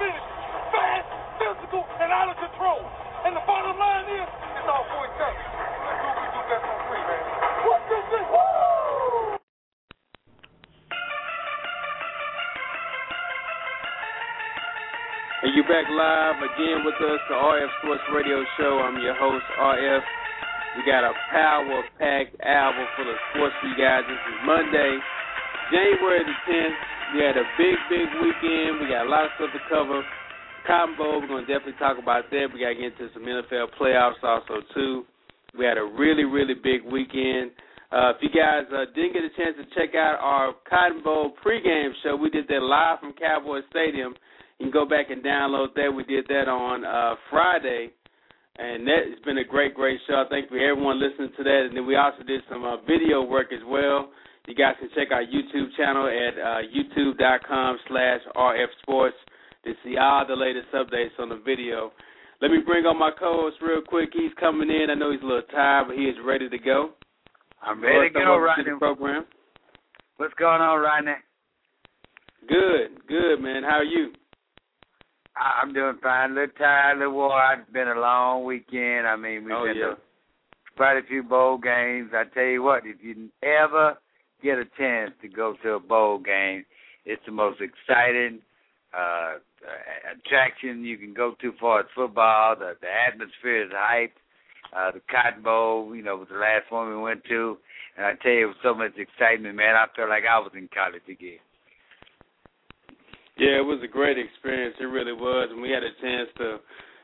finish. Fast, physical, and out of control. And the bottom line is, it's all for each other. And you're back live again with us, the RF Sports Radio Show. I'm your host, RF. We got a power packed album full of sports for you guys. This is Monday, January the 10th. We had a big, big weekend. We got a lot of stuff to cover. Cotton Bowl, we're going to definitely talk about that. We got to get into some NFL playoffs also, too. We had a really, really big weekend. Uh, if you guys uh, didn't get a chance to check out our Cotton Bowl pregame show, we did that live from Cowboy Stadium you can go back and download that. We did that on uh, Friday, and that has been a great, great show. Thank you everyone listening to that. And then we also did some uh, video work as well. You guys can check our YouTube channel at uh, youtube.com slash rfsports to see all the latest updates on the video. Let me bring on my co-host real quick. He's coming in. I know he's a little tired, but he is ready to go. I'm ready to go, Rodney. Program. What's going on, Rodney? Good, good, man. How are you? I'm doing fine. A little tired, a little wore. It's been a long weekend. I mean, we've oh, been yeah. to quite a few bowl games. I tell you what, if you ever get a chance to go to a bowl game, it's the most exciting uh attraction you can go to for football. The the atmosphere is hyped. Uh the Cotton Bowl, you know, was the last one we went to. And I tell you, it was so much excitement, man. I felt like I was in college again. Yeah, it was a great experience. It really was, and we had a chance to.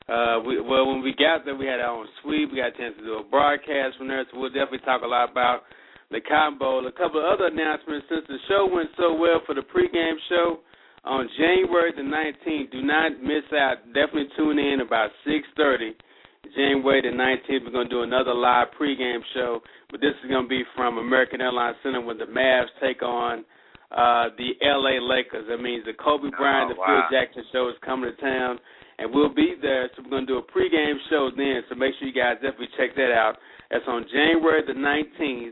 Uh, we, well, when we got there, we had our own suite. We got a chance to do a broadcast from there, so we'll definitely talk a lot about the Cotton Bowl. A couple of other announcements since the show went so well for the pregame show on January the 19th. Do not miss out. Definitely tune in about 6:30. January the 19th, we're going to do another live pregame show, but this is going to be from American Airlines Center when the Mavs take on uh, the LA Lakers. That means the Kobe Bryant, oh, the wow. Phil Jackson show is coming to town, and we'll be there. So we're gonna do a pregame show then. So make sure you guys definitely check that out. That's on January the 19th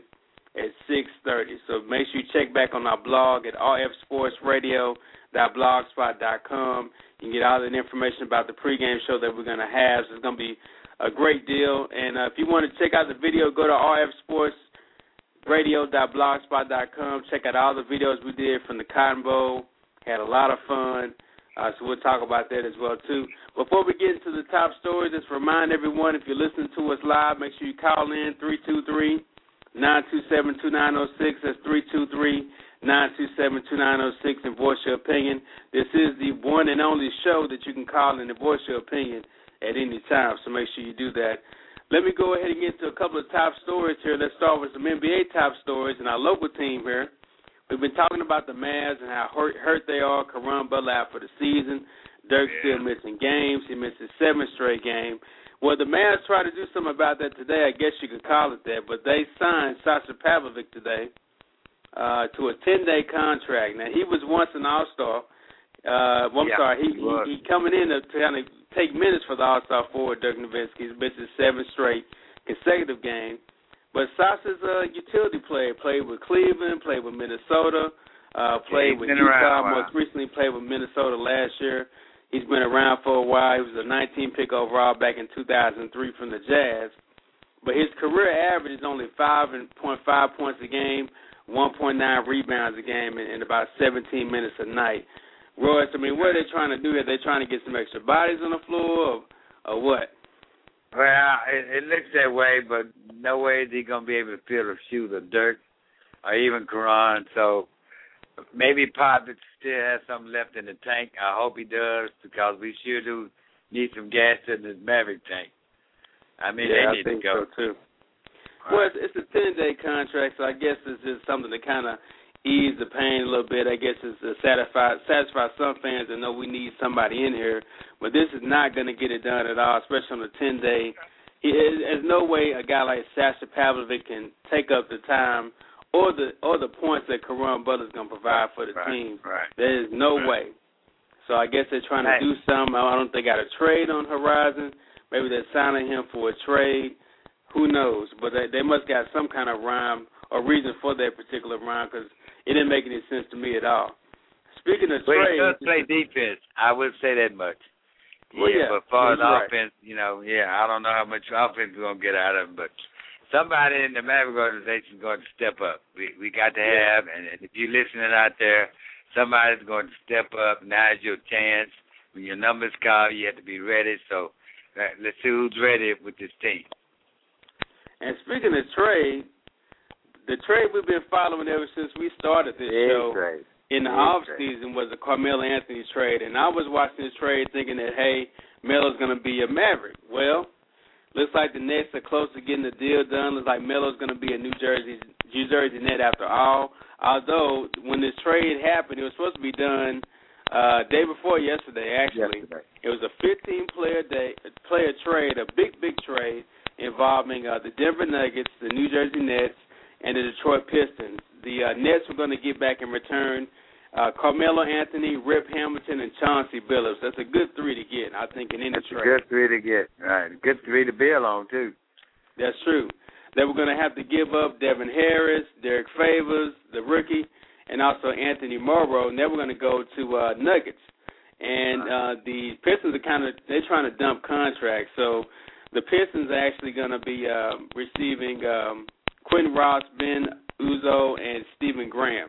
at 6:30. So make sure you check back on our blog at rfsportsradio.blogspot.com. You can get all the information about the pregame show that we're gonna have. So it's gonna be a great deal. And uh, if you want to check out the video, go to RF Sports radio.blogspot.com. Check out all the videos we did from the Cotton Bowl. Had a lot of fun. Uh, so we'll talk about that as well too. Before we get into the top stories, just remind everyone if you're listening to us live, make sure you call in three two three nine two seven two nine zero six. That's three two three nine two seven two nine zero six and voice your opinion. This is the one and only show that you can call in and voice your opinion at any time. So make sure you do that. Let me go ahead and get to a couple of top stories here. Let's start with some NBA top stories and our local team here. We've been talking about the Mavs and how hurt, hurt they are. Butler out for the season. Dirk Yeah. still missing games. He missed his seventh straight game. Well, the Mavs tried to do something about that today. I guess you could call it that. But they signed Sasha Pavlovic today uh, to a 10-day contract. Now, he was once an All-Star. Uh, well, I'm Yeah, sorry. He, he he coming in to kind of take minutes for the All Star forward, Dirk Nowitzki. He's missed his seventh straight consecutive game. But Sasha's a utility player. Played with Cleveland, played with Minnesota, uh, played he's with Utah. around while. Most recently played with Minnesota last year. He's been around for a while. He was a 19 pick overall back in 2003 from the Jazz. But his career average is only 5.5 points a game, 1.9 rebounds a game, and, about 17 minutes a night. Royce, I mean, what are they trying to do? Are they trying to get some extra bodies on the floor, or, or what? Well, it, it looks that way, but no way is he gonna be able to fill the shoes of Dirk or even Caron. So maybe Popovich still has something left in the tank. I hope he does because we sure do need some gas in the Maverick tank. I mean, yeah, they need I think to go. so too. Well, it's, it's a ten day contract, so I guess it's just something to kind of ease the pain a little bit. I guess it's to satisfy satisfy some fans that know we need somebody in here, but this is not going to get it done at all, especially on a ten day. He, there's no way a guy like Sasha Pavlovic can take up the time or the or the points that Caron Butler's going to provide for the Right, team. right. There is no Right. way. So I guess they're trying to do something. I don't think they got a trade on horizon. Maybe they're signing him for a trade. Who knows? But they they must got some kind of rhyme or reason for that particular rhyme because it didn't make any sense to me at all. speaking of well, trade, does play defense. I would say that much. Well, yeah, but far as right. offense, you know, yeah, I don't know how much offense we're gonna get out of him, but somebody in the Maverick organization is going to step up. We we got to have, and if you're listening out there, somebody's going to step up. Now is your chance. When your numbers call, you have to be ready. So uh, let's see who's ready with this team. And speaking of trade, the trade we've been following ever since we started this Big show trade. in the Big off trade. season was the Carmelo Anthony trade, and I was watching this trade thinking that hey, Melo's going to be a Maverick. Well, looks like the Nets are close to getting the deal done. Looks like Melo's going to be a New Jersey New Jersey Net after all. Although when this trade happened, it was supposed to be done uh day before yesterday. Actually, Yesterday. it was a 15 player day player trade, a big big trade involving uh, the Denver Nuggets, the New Jersey Nets, and the Detroit Pistons. The uh, Nets were going to get back in return uh, Carmelo Anthony, Rip Hamilton, and Chauncey Billups. That's a good three to get, I think, in any That's a good three to get. Right, good three to build on too. That's true. They were going to have to give up Devin Harris, Derrick Favors, the rookie, and also Anthony Morrow, and they were going to go to uh, Nuggets. And uh, the Pistons are kind of they're trying to dump contracts, so the Pistons are actually going to be um, receiving um, Quinton Ross, Ben Uzoh, and Stephen Graham.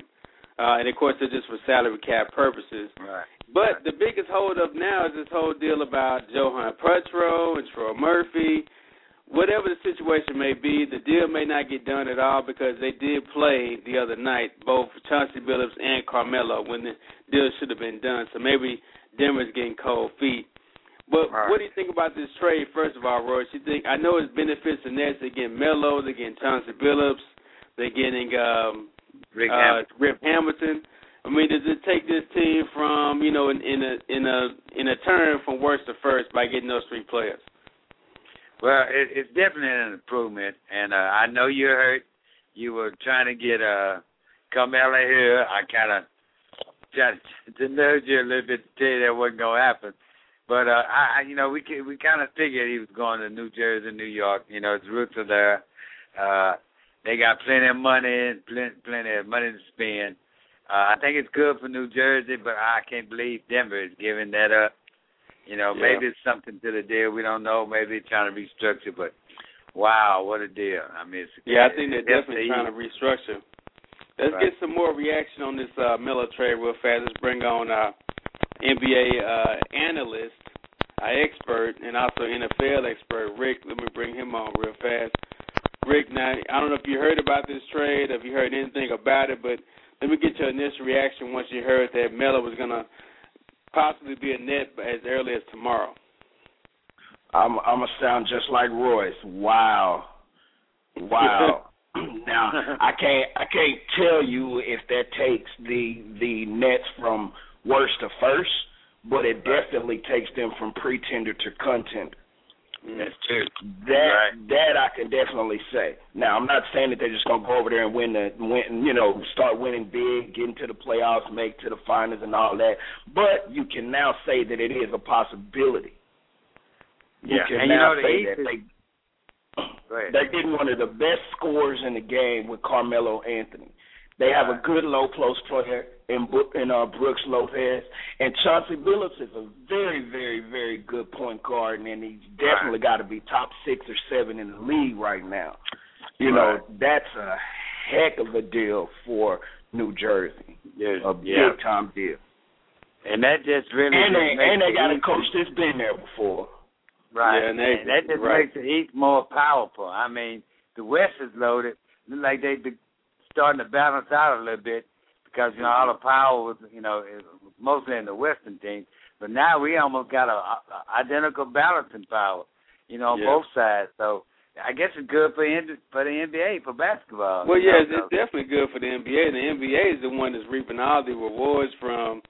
Uh, and of course, they're just for salary cap purposes. Right. But the biggest hold up now is this whole deal about Johan Petro and Troy Murphy. Whatever the situation may be, the deal may not get done at all because they did play the other night, both Chauncey Billups and Carmelo, when the deal should have been done. So maybe Denver's getting cold feet. But Right. what do you think about this trade, first of all, Royce? You think I know it benefits the Nets. They're getting Melo, they're getting Chauncey Billups, they're getting um, Rick uh, Hamilton. Rip Hamilton. I mean, does it take this team from you know in, in a in a in a turn from worst to first by getting those three players? Well, it, it's definitely an improvement, and uh, I know you're hurt. You were trying to get uh, Carmelo here. I kind of tried to nudge you a little bit to tell you that wasn't gonna happen. But uh, I, I, you know, we we kind of figured he was going to New Jersey, New York. You know, his roots are there. Uh, they got plenty of money and plenty, plenty of money to spend. Uh, I think it's good for New Jersey, but I can't believe Denver is giving that up. You know, Yeah. maybe it's something to the deal. We don't know. Maybe they're trying to restructure, but wow, what a deal! I mean, it's, Yeah, I think they're definitely trying to restructure. Let's Right. get some more reaction on this uh, Melo trade real fast. Let's bring on uh, NBA uh, analyst, uh, expert, and also NFL expert Rick. Let me bring him on real fast. Rick, now I don't know if you heard about this trade, if you heard anything about it, but let me get your initial reaction once you heard that Melo was going to possibly be a net as early as tomorrow. I'm I'm gonna sound just like Royce. Wow, wow. now I can't I can't tell you if that takes the the Nets from worst to first, but it definitely takes them from pretender to contender. That's true. That Right. that I can definitely say. Now I'm not saying that they're just gonna go over there and win the win you know start winning big, get into the playoffs, make to the finals and all that. But you can now say that it is a possibility. You Yeah, can and you now know the say East that is- they they're getting one of the best scorers in the game with Carmelo Anthony. They have a good low post player in in uh, Brooks Lopez, and Chauncey Billups is a very, very, very good point guard, and he's definitely got to be top six or seven in the league right now. You know, that's a heck of a deal for New Jersey, Yes, a yeah. big time deal. And that just really And just they and they got a coach that's been there before. Right. Yeah, and they- that just right. makes the East more powerful. I mean, the West is loaded. Look like they starting to balance out a little bit because you know all the power was you know is mostly in the Western team. But now we almost got a, a identical balancing power, you know, on Yeah. both sides. So I guess it's good for for the NBA for basketball. Well, yeah, know, it's, it's definitely good for the NBA. The NBA is the one that's reaping all the rewards from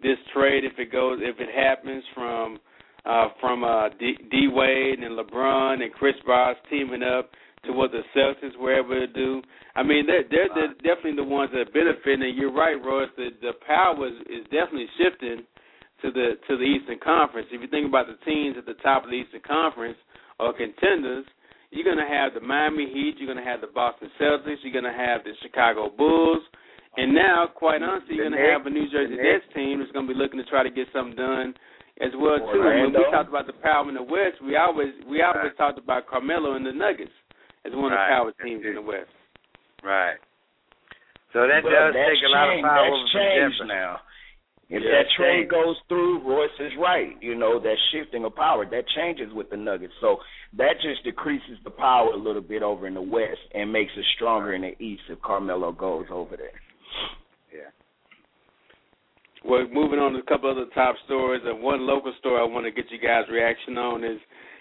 this trade if it goes if it happens from uh from uh D, D Wade and LeBron and Chris Bosh teaming up to what the Celtics were able to do. I mean, they're they're, they're definitely the ones that are benefiting. And you're right, Royce. The the power is, is definitely shifting to the to the Eastern Conference. If you think about the teams at the top of the Eastern Conference or contenders, you're going to have the Miami Heat, you're going to have the Boston Celtics, you're going to have the Chicago Bulls, And now, quite honestly, you're going to have a New Jersey Nets team that's going to be looking to try to get something done as well too. And when we talked about the power in the West, we always we always talked about Carmelo and the Nuggets as one of the power teams in the West. Right. So that But does that's take a lot of changed- power That's over from changed Denver. now. If Yeah, that trade goes through, Royce is right. You know, that shifting of power, that changes with the Nuggets. So that just decreases the power a little bit over in the West and makes it stronger in the East if Carmelo goes over there. Yeah. Well, moving on to a couple other top stories, and one local story I want to get you guys' reaction on is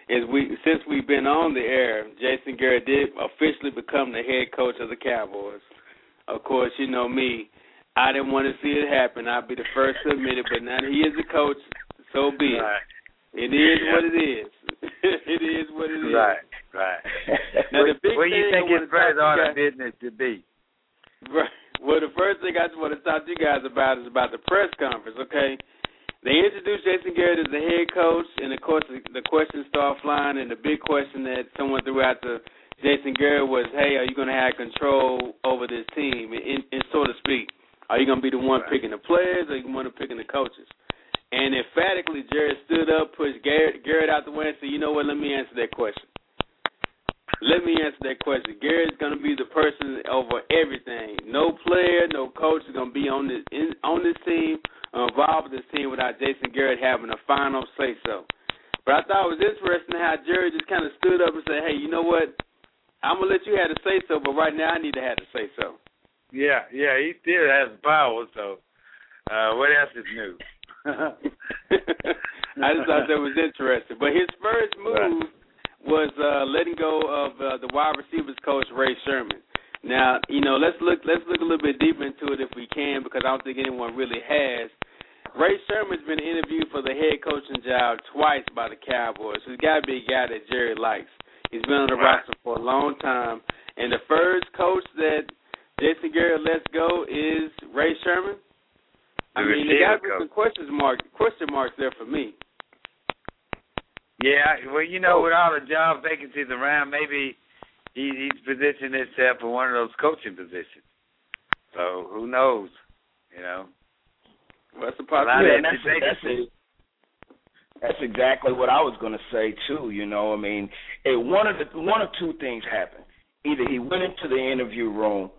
is we since we've been on the air, Jason Garrett did officially become the head coach of the Cowboys. Of course, you know me, I didn't want to see it happen. I'd be the first to admit it, but now that he is the coach, so be it. Right. It is Yeah. what it is. it is what it is. Right. Right. Now, the big Where you think his first order of business to be? Right. Well, the first thing I just want to talk to you guys about is about the press conference. Okay, they introduced Jason Garrett as the head coach, and of course the, the questions start flying. And the big question that someone threw out to Jason Garrett was, "Hey, are you going to have control over this team, in, in so to speak? Are you going to be the one picking the players, or are you going to picking the coaches?" And emphatically, Jerry stood up, pushed Garrett, Garrett out the way, and said, "You know what? Let me answer that question." Let me answer that question. Garrett's going to be the person over everything. No player, no coach is going to be on this in, on this team, involved with this team without Jason Garrett having a final say so. But I thought it was interesting how Jerry just kind of stood up and said, "Hey, you know what? I'm gonna let you have to say so, but right now I need to have to say so." Yeah, yeah, he still has power. So, uh, what else is new? I just thought that was interesting. But his first move was uh, letting go of uh, the wide receivers coach Ray Sherman. Now, you know, let's look let's look a little bit deeper into it if we can, because I don't think anyone really has. Ray Sherman's been interviewed for the head coaching job twice by the Cowboys. He's got to be a guy that Jerry likes. He's been on the Right. roster for a long time, and the first coach that Jason Garrett lets go is Ray Sherman. I The mean, there got to be some questions mark question marks there for me. Yeah, well, you know, oh. with all the job vacancies around, maybe he, he's positioned himself for one of those coaching positions. So who knows? You know, Well, that's a possibility. of and that's, that's, that's exactly what I was going to say too. You know, I mean, it, one of the one of two things happened. Either he went into the interview room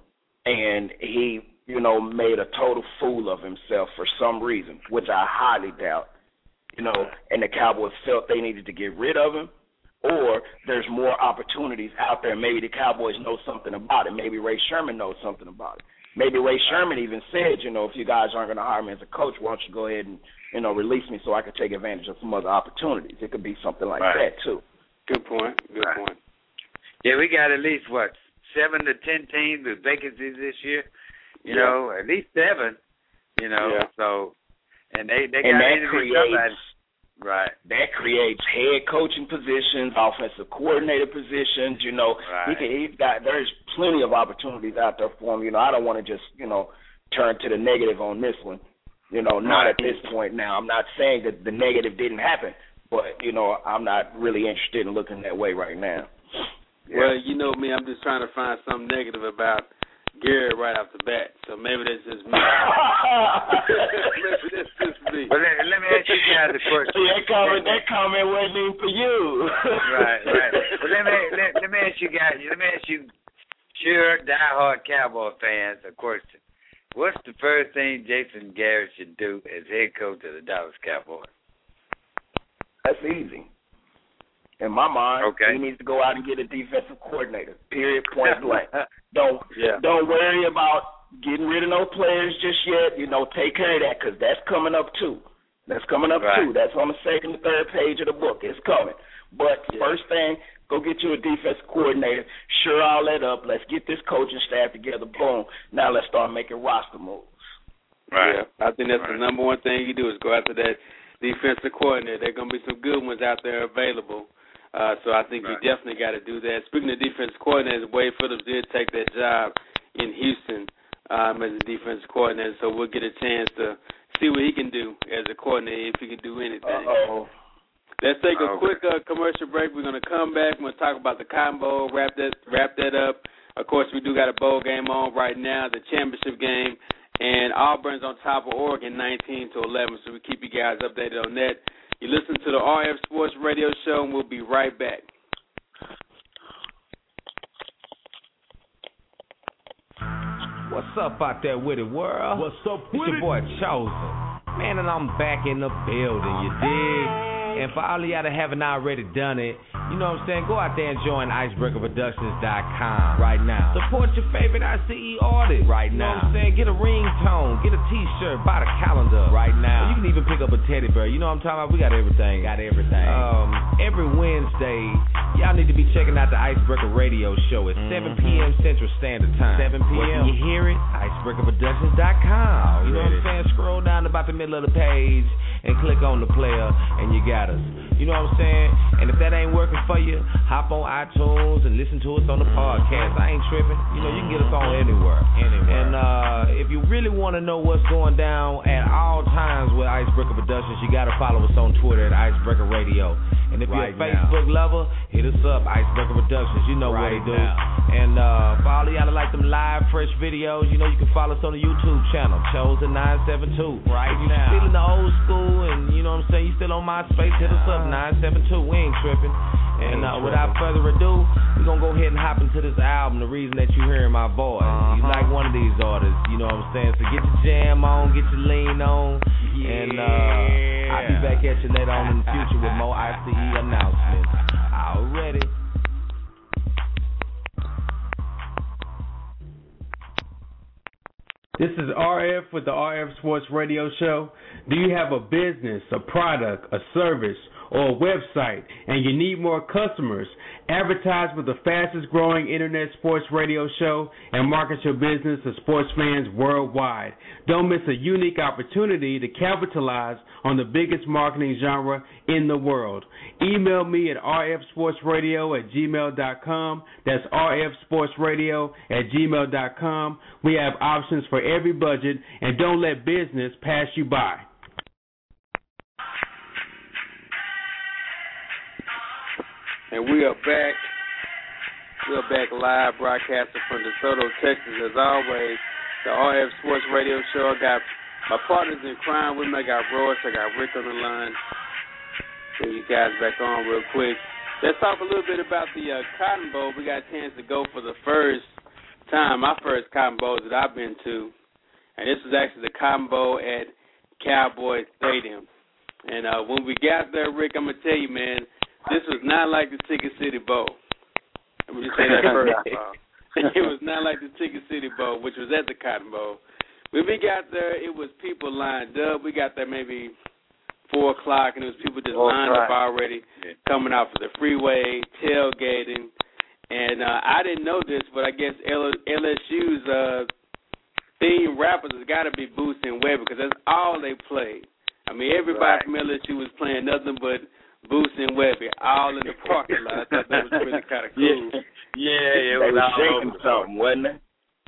and he, you know, made a total fool of himself for some reason, which I highly doubt. You know, and the Cowboys felt they needed to get rid of him, or there's more opportunities out there. Maybe the Cowboys know something about it. Maybe Ray Sherman knows something about it. Maybe Ray Sherman even said, you know, if you guys aren't going to hire me as a coach, why don't you go ahead and, you know, release me so I can take advantage of some other opportunities. It could be something like Right. that too. Good point. Good Right. point. yeah, we got at least what seven to ten teams with vacancies this year. You Yeah. know, at least seven. You know, Yeah. so and they they got to that interview somebody. Right. that creates head coaching positions, offensive coordinator positions. You know, he can. He's got. There's plenty of opportunities out there for him. You know, I don't want to just you know turn to the negative on this one. You know, not Right. at this point. Now, I'm not saying that the negative didn't happen, but you know, I'm not really interested in looking that way right now. Yeah. Well, you know me, I'm just trying to find something negative about Garrett right off the bat. So maybe that's just me. maybe that's just me. But let, let me ask you guys a question. See, that comment, that comment wasn't even for you. right, right. But let me let, let me ask you guys. Let me ask you, sure, diehard Cowboy fans, a question. What's the first thing Jason Garrett should do as head coach of the Dallas Cowboys? That's easy. In my mind, Okay. he needs to go out and get a defensive coordinator. Period. Point blank. Don't Yeah. don't worry about getting rid of no players just yet. You know, take care of that because that's coming up too. That's coming up Right. too. That's on the second and third page of the book. It's coming. But Yeah. first thing, go get you a defensive coordinator. Sure all that up. Let's get this coaching staff together. Boom. Now let's start making roster moves. Yeah, I think that's the number one thing you do is go after that defensive coordinator. There are going to be some good ones out there available. Uh, so I think Right. you definitely got to do that. Speaking of defensive coordinators, Wade Phillips did take that job in Houston um, as a defensive coordinator. So we'll get a chance to see what he can do as a coordinator if he can do anything. Uh oh. Let's take a Okay. quick uh, commercial break. We're gonna come back. We're gonna talk about the Bowl. Wrap that wrap that up. Of course, we do got a bowl game on right now, the championship game, and Auburn's on top of Oregon, 19 to 11. So we keep you guys updated on that. You listen to the RF Sports Radio Show, and we'll be right back. What's up out there with it, world? What's up It's with your it? boy Chosen. Man, and I'm back in the building, you dig? And for all of y'all that haven't already done it, you know what I'm saying? Go out there and join IcebreakerProductions.com right now. Support your favorite ICE artist right now. You know now. what I'm saying? Get a ringtone, get a t-shirt, buy the calendar right now. You can even pick up a teddy bear. You know what I'm talking about? We got everything. Got everything. Um, every Wednesday, y'all need to be checking out the Icebreaker Radio Show at 7 p.m. Central Standard Time. 7 Where can p.m.? you hear it? IcebreakerProductions.com. You know what I'm saying? Scroll down about the middle of the page and click on the player, and you got us. You know what I'm saying? And if that ain't working for you, hop on iTunes and listen to us on the podcast. I ain't tripping. You know, you can get us on anywhere. Anywhere. And uh, if you really want to know what's going down at all times with Icebreaker Productions, you got to follow us on Twitter at Icebreaker Radio. And if Right you're a now. Facebook lover, hit us up, Icebreaker Productions. You know Right what to do. now. And uh, for all of y'all that like them live, fresh videos, you know you can follow us on the YouTube channel, Chosen972. Right if you now. still in the old school and you know what I'm saying, you still on MySpace, hit us up, 972. We ain't tripping. And uh, without further ado, we're going to go ahead and hop into this album, the reason that you're hearing my voice. You Uh-huh. like one of these artists, you know what I'm saying? So get your jam on, get your lean on. And uh, I'll be back at you later on in the future with more ICE announcements. Already. This is RF with the RF Sports Radio Show. Do you have a business, a product, a service, or a website, and you need more customers? Advertise with the fastest growing internet sports radio show and market your business to sports fans worldwide. Don't miss a unique opportunity to capitalize on the biggest marketing genre in the world. Email me at rfsportsradio at gmail.com. That's rfsportsradio at gmail.com. We have options for every budget, and don't let business pass you by. And we are back. We are back live broadcasting from DeSoto, Texas. As always, the RF Sports Radio Show. I got my partners in crime with me. I got Royce. I got Rick on the line. Bring you guys back on real quick. Let's talk a little bit about the uh, Cotton Bowl. We got a chance to go for the first time, my first Cotton Bowl that I've been to. And this was actually the Cotton Bowl at Cowboy Stadium. And uh, when we got there, Rick, I'm going to tell you, man, this was not like the Ticket City Bowl. Let me just say that first it was not like the Ticket City Bowl, which was at the Cotton Bowl. When we got there, it was people lined up. We got there maybe four o'clock, and it was people just lined up already, Yeah. coming off of the freeway, tailgating. And uh, I didn't know this, but I guess L- LSU's uh, theme rappers has got to be Boosie and Webbie because that's all they played. I mean, everybody Right. from LSU was playing nothing but Boosie and Webbie, all in the parking lot. I thought that was really kind of cool. Yeah, yeah it was was all shaking over. something, wasn't it?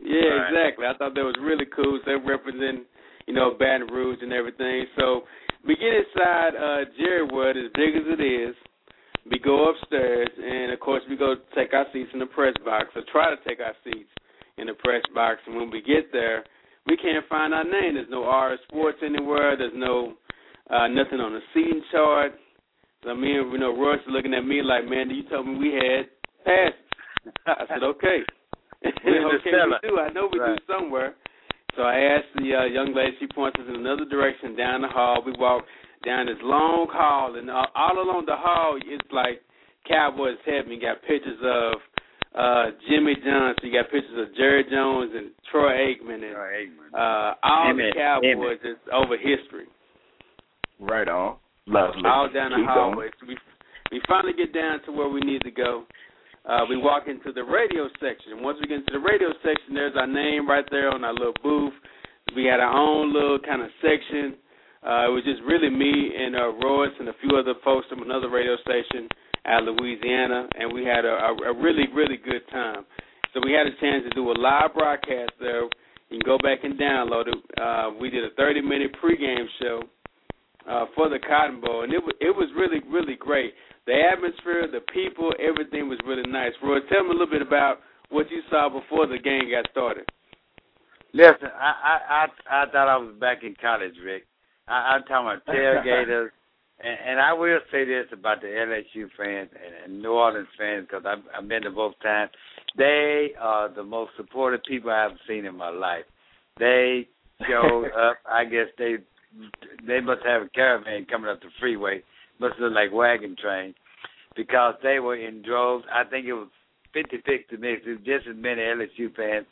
Yeah, Right. exactly. I thought that was really cool. So they represent, you know, Baton Rouge and everything. So we get inside uh Jerry World, as big as it is. We go upstairs, and of course we go take our seats in the press box, or try to take our seats in the press box. And when we get there, we can't find our name. There's no RF Sports anywhere. There's no uh nothing on the seating chart. So me and you know Royce looking at me like, man, you told me we had passes. I said, okay. We in the okay, we do. I know we Right. do somewhere. So I asked the uh, young lady. She points us in another direction down the hall. We walk down this long hall, and all, all along the hall, it's like Cowboys heaven. You got pictures of uh Jimmy Johnson. You got pictures of Jerry Jones and Troy Aikman, and Right, Aikman. uh, all Emmitt, the Cowboys is over history Right on. Lovely. all down the Keep hallway. So we we finally get down to where we need to go. Uh, we walk into the radio section. Once we get into the radio section, there's our name right there on our little booth. We had our own little kind of section. Uh, it was just really me and uh, Royce and a few other folks from another radio station out of Louisiana, and we had a, a, a really, really good time. So we had a chance to do a live broadcast there. You can go back and download it. Uh, we did a 30-minute pregame show uh, for the Cotton Bowl, and it was it was really really great. The atmosphere, the people, everything was really nice. Roy, tell me a little bit about what you saw before the game got started. Listen, I I I, I thought I was back in college, Rick. I, I'm talking about tailgaters, and, and I will say this about the LSU fans and, and New Orleans fans because I've, I've been to both times. They are the most supportive people I've seen in my life. They showed up. I guess they they must have a caravan coming up the freeway. Must look like wagon train because they were in droves. I think it was 50-50 mix. It was just as many LSU fans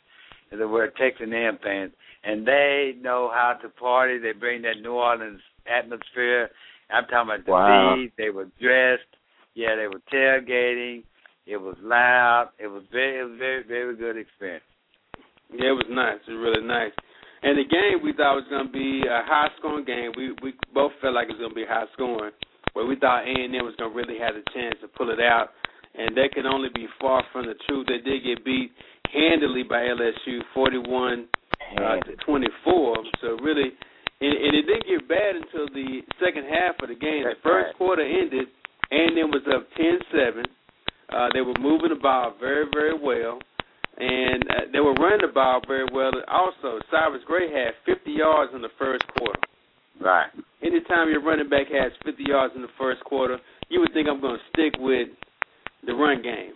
as there were Texas A&M fans, and they know how to party. They bring that New Orleans atmosphere. I'm talking about the wow. beat. They were dressed. Yeah, they were tailgating. It was loud. It was very, it was very, very good experience. Yeah, it was nice. It was really nice. And the game we thought was going to be a high scoring game. We we both felt like it was going to be high scoring, but we thought A and M was going to really have a chance to pull it out. And that can only be far from the truth. They did get beat handily by LSU, forty-one uh, to twenty-four. So really, and, and it didn't get bad until the second half of the game. That's the first quarter ended, A and M was up ten-seven. Uh, they were moving the ball very, very well and uh, they were running the ball very well. Also, Cyrus Gray had 50 yards in the first quarter. Right. Anytime your running back has 50 yards in the first quarter, you would think I'm going to stick with the run game.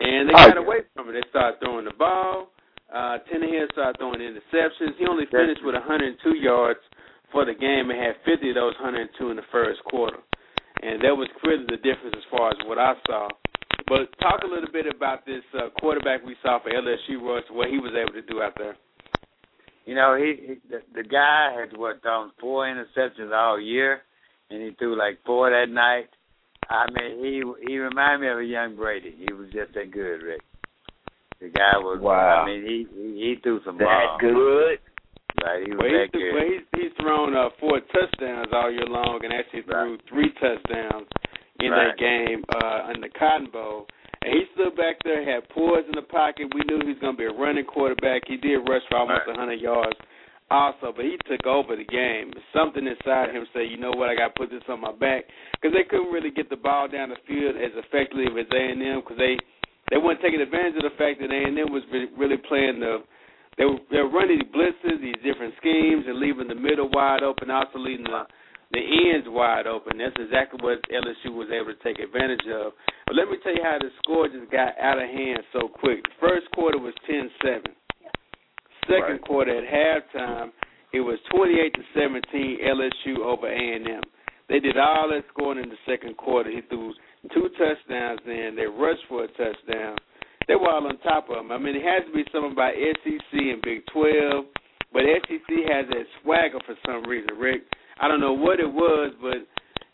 And they Oh, got yeah. away from it. They started throwing the ball. Uh, Tannehill started throwing interceptions. He only finished with 102 yards for the game and had 50 of those 102 in the first quarter. And that was really the difference as far as what I saw. But talk a little bit about this uh, quarterback we saw for LSU, Royce, what he was able to do out there. You know, he, he the, the guy had what thrown four interceptions all year, and he threw like four that night. I mean, he he reminded me of a young Brady. He was just that good, Rick. The guy was. Wow. I mean, he he, he threw some That balls. good. Right, he was Well, that he's, good. well, he's he's thrown uh, four touchdowns all year long, and actually threw three touchdowns in Right. that game uh, in the Cotton Bowl. And he stood back there, had poise in the pocket. We knew he was going to be a running quarterback. He did rush for almost Right. 100 yards, also, but he took over the game. Something inside him said, "You know what? I got to put this on my back," because they couldn't really get the ball down the field as effectively as A and M, because they they weren't taking advantage of the fact that A and M was really playing the they were they were running these blitzes, these different schemes, and leaving the middle wide open, also leaving the the ends wide open. That's exactly what LSU was able to take advantage of. But let me tell you how the score just got out of hand so quick. The first quarter was ten seven. Second Right. quarter at halftime, it was twenty eight to seventeen LSU over A and M. They did all that scoring in the second quarter. He threw two touchdowns in. They rushed for a touchdown. They were all on top of him. I mean, it has to be something about SEC and Big 12, but SEC has that swagger for some reason, Rick. I don't know what it was, but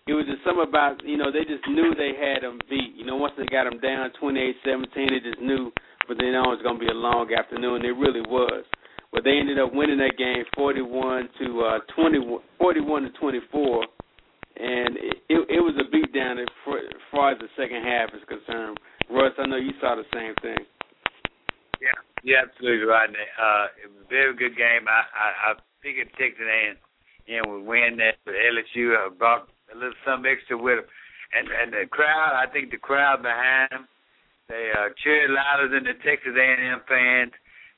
it was just something about, you know, they just knew they had them beat. You know, once they got them down 28-17, they just knew but then it was going to be a long afternoon. It really was. But they ended up winning that game 41 to uh 20 41 to 24 and it, it, it was a beatdown as far, as the second half is concerned. Russ, I know you saw the same thing. Yeah, you're absolutely right. Uh, it was a very good game. I I, I figured Texas A&M and would win that, but LSU uh, brought a little something extra with them. And and the crowd, I think the crowd behind them, they uh, cheered louder than the Texas A&M fans.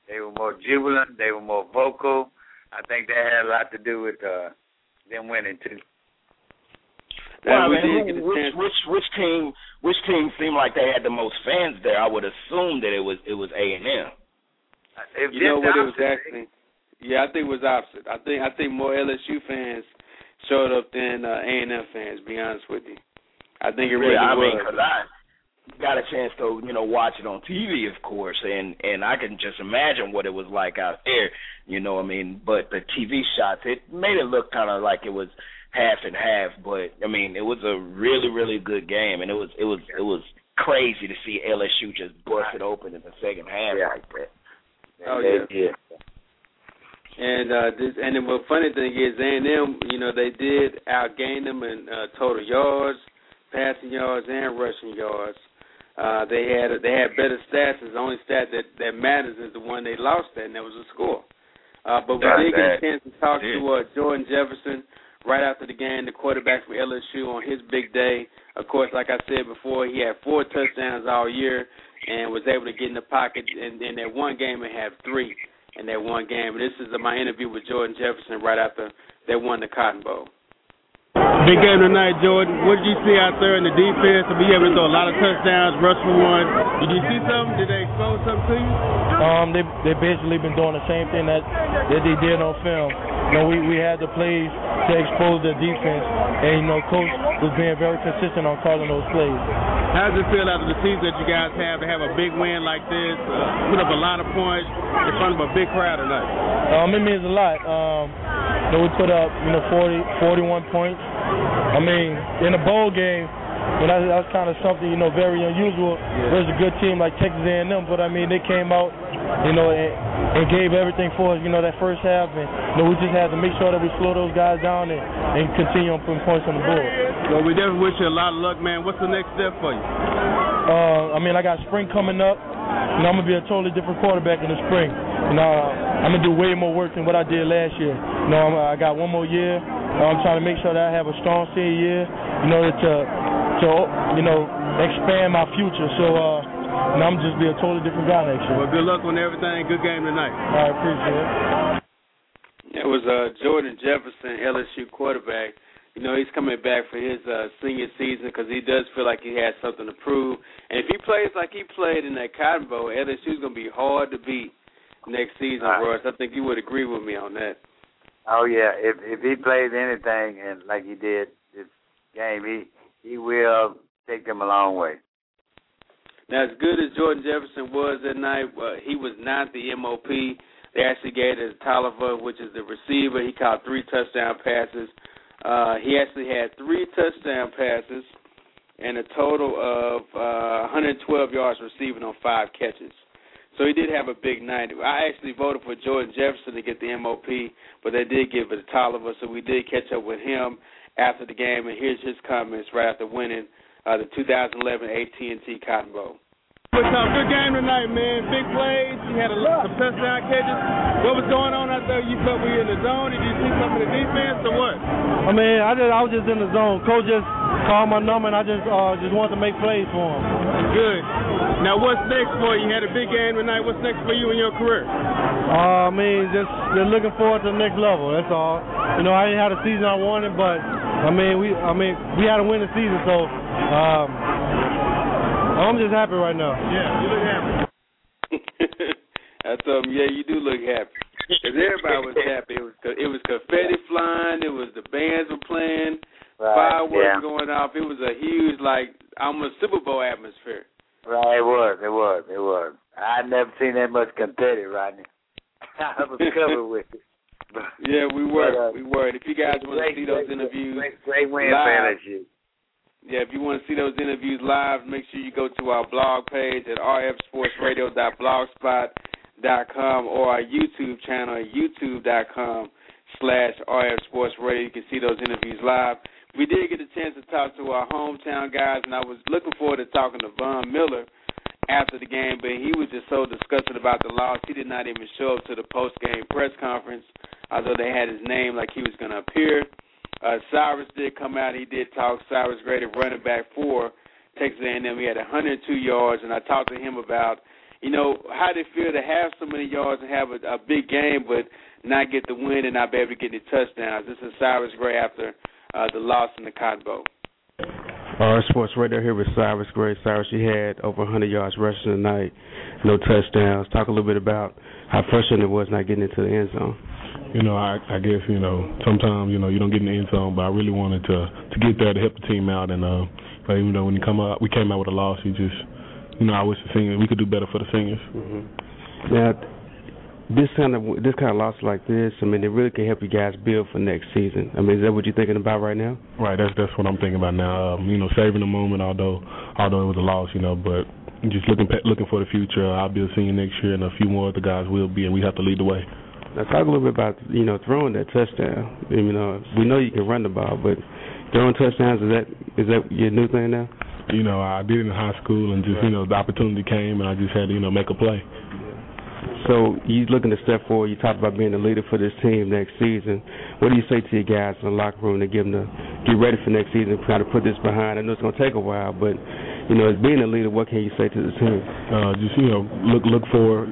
They were more jubilant. They were more vocal. I think that had a lot to do with uh, them winning too. Well, I we mean, did get a who- which which which team which team seemed like they had the most fans there? I would assume that it was it was A and M. If You know what? It was actually. Yeah, I think it was opposite. I think I think more LSU fans showed up than uh, A&M fans. To be honest with you, I think it really yeah, I was. mean, because I got a chance to you know watch it on TV, of course, and and I can just imagine what it was like out there. You know, what I mean, but the TV shots it made it look kind of like it was half and half, but I mean, it was a really really good game, and it was it was it was crazy to see LSU just bust it open in the second half Yeah. like that. Oh, And they- yeah. And uh this and the funny thing is A and M, you know, they did outgain them in uh, total yards, passing yards and rushing yards. Uh they had they had better stats. The only stat that that matters is the one they lost at, and that was the score. Uh but we Right, did get a chance to talk yeah. to uh Jordan Jefferson right after the game, the quarterback for LSU on his big day. Of course, like I said before, he had four touchdowns all year and was able to get in the pocket. And in that one game, and have three in that one game. This is my interview with Jordan Jefferson right after they won the Cotton Bowl. Big game tonight, Jordan. What did you see out there in the defense? To be able to throw a lot of touchdowns, rush for one. Did you see something? Did they expose something to you? Um, they they basically been doing the same thing that that they did on film. You know, we we had the plays to expose the defense, and you know, coach was being very consistent on calling those plays. How does it feel after the season that you guys have to have a big win like this, uh, put up a lot of points in front of a big crowd tonight? Um, it means a lot. Um, you know, we put up you know 40, 41 points. I mean, in a bowl game, well, that's, that's kind of something you know very unusual. Yeah. There's a good team like Texas A&M, but I mean they came out, you know, and, and gave everything for us. You know that first half, and you know we just had to make sure that we slow those guys down and, and continue on putting points on the board. Well, we definitely wish you a lot of luck, man. What's the next step for you? Uh, I mean, I got spring coming up. You know, I'm gonna be a totally different quarterback in the spring. You know, I'm gonna do way more work than what I did last year. You know, I'm, I got one more year. Uh, I'm trying to make sure that I have a strong senior year. You know, to to you know expand my future. So, uh, you I'm just be a totally different guy next year. Well, good luck on everything. Good game tonight. I appreciate it. It was uh, Jordan Jefferson, LSU quarterback. You know, he's coming back for his uh, senior season because he does feel like he has something to prove. And if he plays like he played in that Cotton Bowl, LSU's going to be hard to beat next season, Right. Royce. I think you would agree with me on that. Oh yeah, if if he plays anything and like he did this game, he he will take them a long way. Now, as good as Jordan Jefferson was that night, uh, he was not the MOP. They actually gave it to Toliver, which is the receiver. He caught three touchdown passes. Uh, he actually had three touchdown passes and a total of uh, 112 yards receiving on five catches. So he did have a big night. I actually voted for Jordan Jefferson to get the MOP, but they did give it to Toliver, so we did catch up with him after the game. And here's his comments right after winning uh, the 2011 AT&T Cotton Bowl. What's up? Good game tonight, man. Big plays. You had a lot some touchdown catches. What was going on out there? You felt we were in the zone? Did you see something in the defense or what? I mean, I just I was just in the zone. Coach just called my number, and I just uh, just wanted to make plays for him. Good. Now, what's next for you? You had a big game tonight. What's next for you in your career? Uh, I mean, just just looking forward to the next level. That's all. You know, I didn't have the season I wanted, but I mean, we I mean we had to win the season, so um, I'm just happy right now. Yeah, you look happy. I told him, yeah, you do look happy. Because everybody was happy. It was it was confetti flying. It was the bands were playing, fireworks yeah. going off. It was a huge, like, almost Super Bowl atmosphere. Right, it was, it was, it was. I never seen that much confetti, Rodney. I was covered with it. But, Yeah, we were, But, uh, we were. And if you guys want to see those great, interviews, great, great win live. Yeah, if you want to see those interviews live, make sure you go to our blog page at rfsportsradio.blogspot.com or our YouTube channel at youtube.com slash rfsportsradio. You can see those interviews live. We did get a chance to talk to our hometown guys, and I was looking forward to talking to Von Miller after the game, but he was just so disgusted about the loss. He did not even show up to the post-game press conference, although they had his name like he was going to appear. Uh, Cyrus did come out. He did talk. Cyrus Gray, the running back for Texas A&M. He had 102 yards, and I talked to him about, you know, how they feel to have so many yards and have a, a big game, but not get the win and not be able to get any touchdowns. This is Cyrus Gray after uh, the loss in the Cotton Bowl. All right, Sports Radio here with Cyrus Gray. Cyrus, you had over 100 yards rushing tonight, no touchdowns. Talk a little bit about how frustrating it was not getting into the end zone. You know, I, I guess you know sometimes you know you don't get in the end zone, but I really wanted to to get there to help the team out. And uh, but even though when you come out, we came out with a loss. You just, you know, I wish the seniors we could do better for the seniors. Mm-hmm. Now, this kind of this kind of loss like this, I mean, it really can help you guys build for next season. I mean, is that what you're thinking about right now? Right. That's that's what I'm thinking about now. Um, you know, saving the moment, although although it was a loss, you know, but just looking looking for the future. I'll be a senior next year, and a few more other guys will be, and we have to lead the way. Now, talk a little bit about you know throwing that touchdown. You know, we know you can run the ball, but throwing touchdowns is that is that your new thing now? You know, I did it in high school, and just Right. you know the opportunity came, and I just had to you know make a play. So you're looking to step forward. You talked about being the leader for this team next season. What do you say to your guys in the locker room to give them to get ready for next season, kind of put this behind. I know it's going to take a while, but you know, as being a leader, what can you say to the team? Uh, just you know, look look forward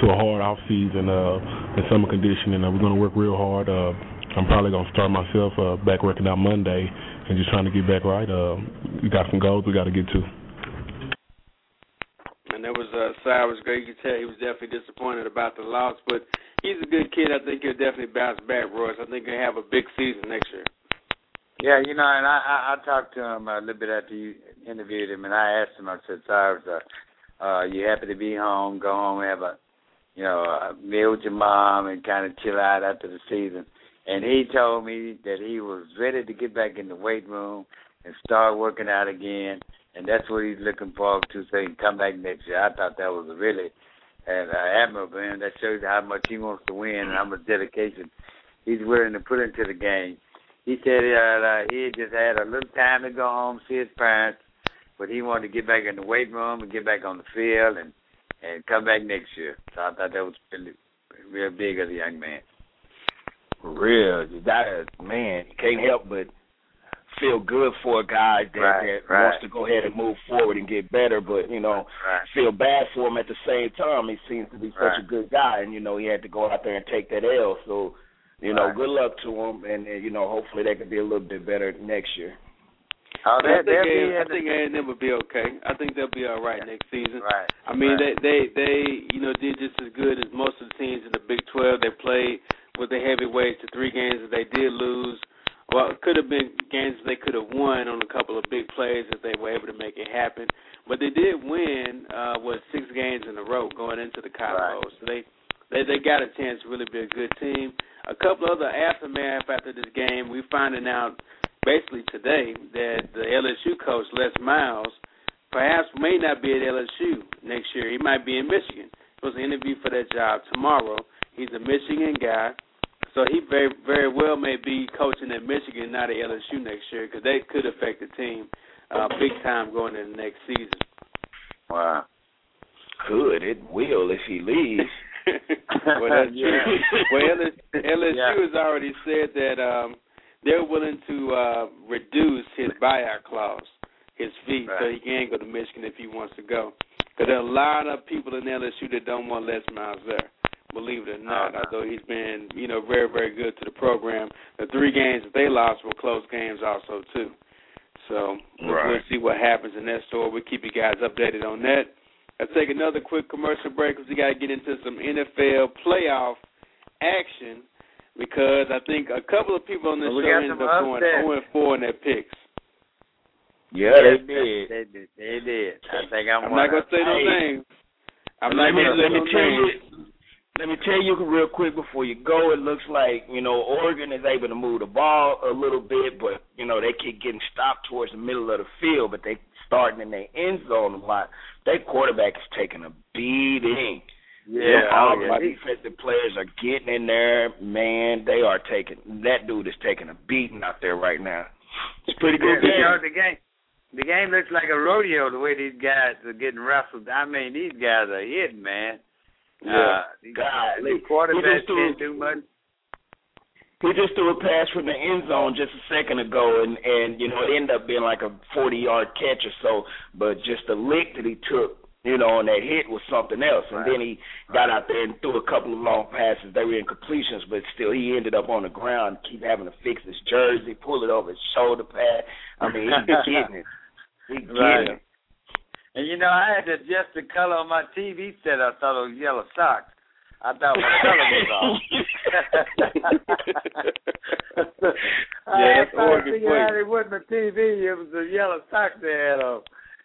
to a hard off season uh, and summer conditioning. Uh, we're going to work real hard. Uh, I'm probably going to start myself uh, back working out Monday and just trying to get back right. Uh, we got some goals we got to get to. There was uh, Cyrus Gray. You could tell he was definitely disappointed about the loss, but he's a good kid. I think he'll definitely bounce back, Royce. I think he'll have a big season next year. Yeah, you know, and I I, I talked to him a little bit after you interviewed him, and I asked him. I said, Cyrus, uh, uh, you happy to be home? Go home, have a you know a meal with your mom, and kind of chill out after the season. And he told me that he was ready to get back in the weight room and start working out again. And that's what he's looking forward to, so come back next year. I thought that was really and uh, admirable, and that shows how much he wants to win and how much dedication he's willing to put into the game. He said uh, uh, he just had a little time to go home, see his parents, but he wanted to get back in the weight room and get back on the field and and come back next year. So I thought that was really real big of the young man. Real, that is man, can't help but feel good for a guy that, right, that right. wants to go ahead and move forward and get better, but you know, right. feel bad for him at the same time. He seems to be such Right. a good guy, and you know, he had to go out there and take that L. So, you know, good luck to him, and, and you know, hopefully they can be a little bit better next year. Oh, I think they'll A- be I think A and M will be okay. I think they'll be all right next season. right. I mean, right. they they they you know did just as good as most of the teams in the Big Twelve. They played with the heavyweights. The three games that they did lose, well, it could have been games they could have won on a couple of big plays if they were able to make it happen. But they did win uh with six games in a row going into the Cotton Right. Bowl. So they they they got a chance to really be a good team. A couple other aftermath after this game, we finding out basically today that the LSU coach Les Miles perhaps may not be at LSU next year. He might be in Michigan. He was an interview for that job tomorrow. He's a Michigan guy, so he very very well may be coaching at Michigan, not at LSU next year, because that could affect the team uh, big time going into the next season. Wow. Could it will if he leaves? well, that's Yeah. true. Well, LSU, LSU Yeah. has already said that um, they're willing to uh, reduce his buyout clause, his fee, so he can go to Michigan if he wants to go. Because there are a lot of people in LSU that don't want Les Miles there. Believe it or not, no. although he's been, you know, very, very good to the program. The three games that they lost were close games, also too. So we'll- Right. we'll see what happens in that store. We'll keep you guys updated on that. Let's take another quick commercial break because we got to get into some NFL playoff action because I think a couple of people on this Well, show ended some up going 0 and 4 in their picks. Yeah, Yes, they did. They did. They did. I think I'm, I'm not gonna say no Hey. names. I'm not going to say no tell names. Let me tell you real quick before you go. It looks like you know Oregon is able to move the ball a little bit, but you know they keep getting stopped towards the middle of the field, but they starting in their end zone a lot. Their quarterback is taking a beating. Yeah, You know, all oh, yeah. my defensive players are getting in there. Man, they are taking that dude is taking a beating out there right now. It's pretty good Yeah, you know, the game. The game looks like a rodeo the way these guys are getting wrestled. I mean, these guys are hitting, man. Yeah. Uh, Golly. the quarterback He just threw- can't do much. He just threw a pass from the end zone just a second ago, and and you know it ended up being like a forty yard catch or so. But just the lick that he took, you know, and that hit was something else. And Right. then he got out there and threw a couple of long passes. They were incompletions, but still he ended up on the ground, keep having to fix his jersey, pull it over his shoulder pad. I mean, he's getting it. He getting Right. it. And you know, I had to adjust the color on my TV set. I thought it was yellow socks. I thought my color was off. I Yeah, had that's Oregon out it wasn't the TV. It was the yellow socks they had on.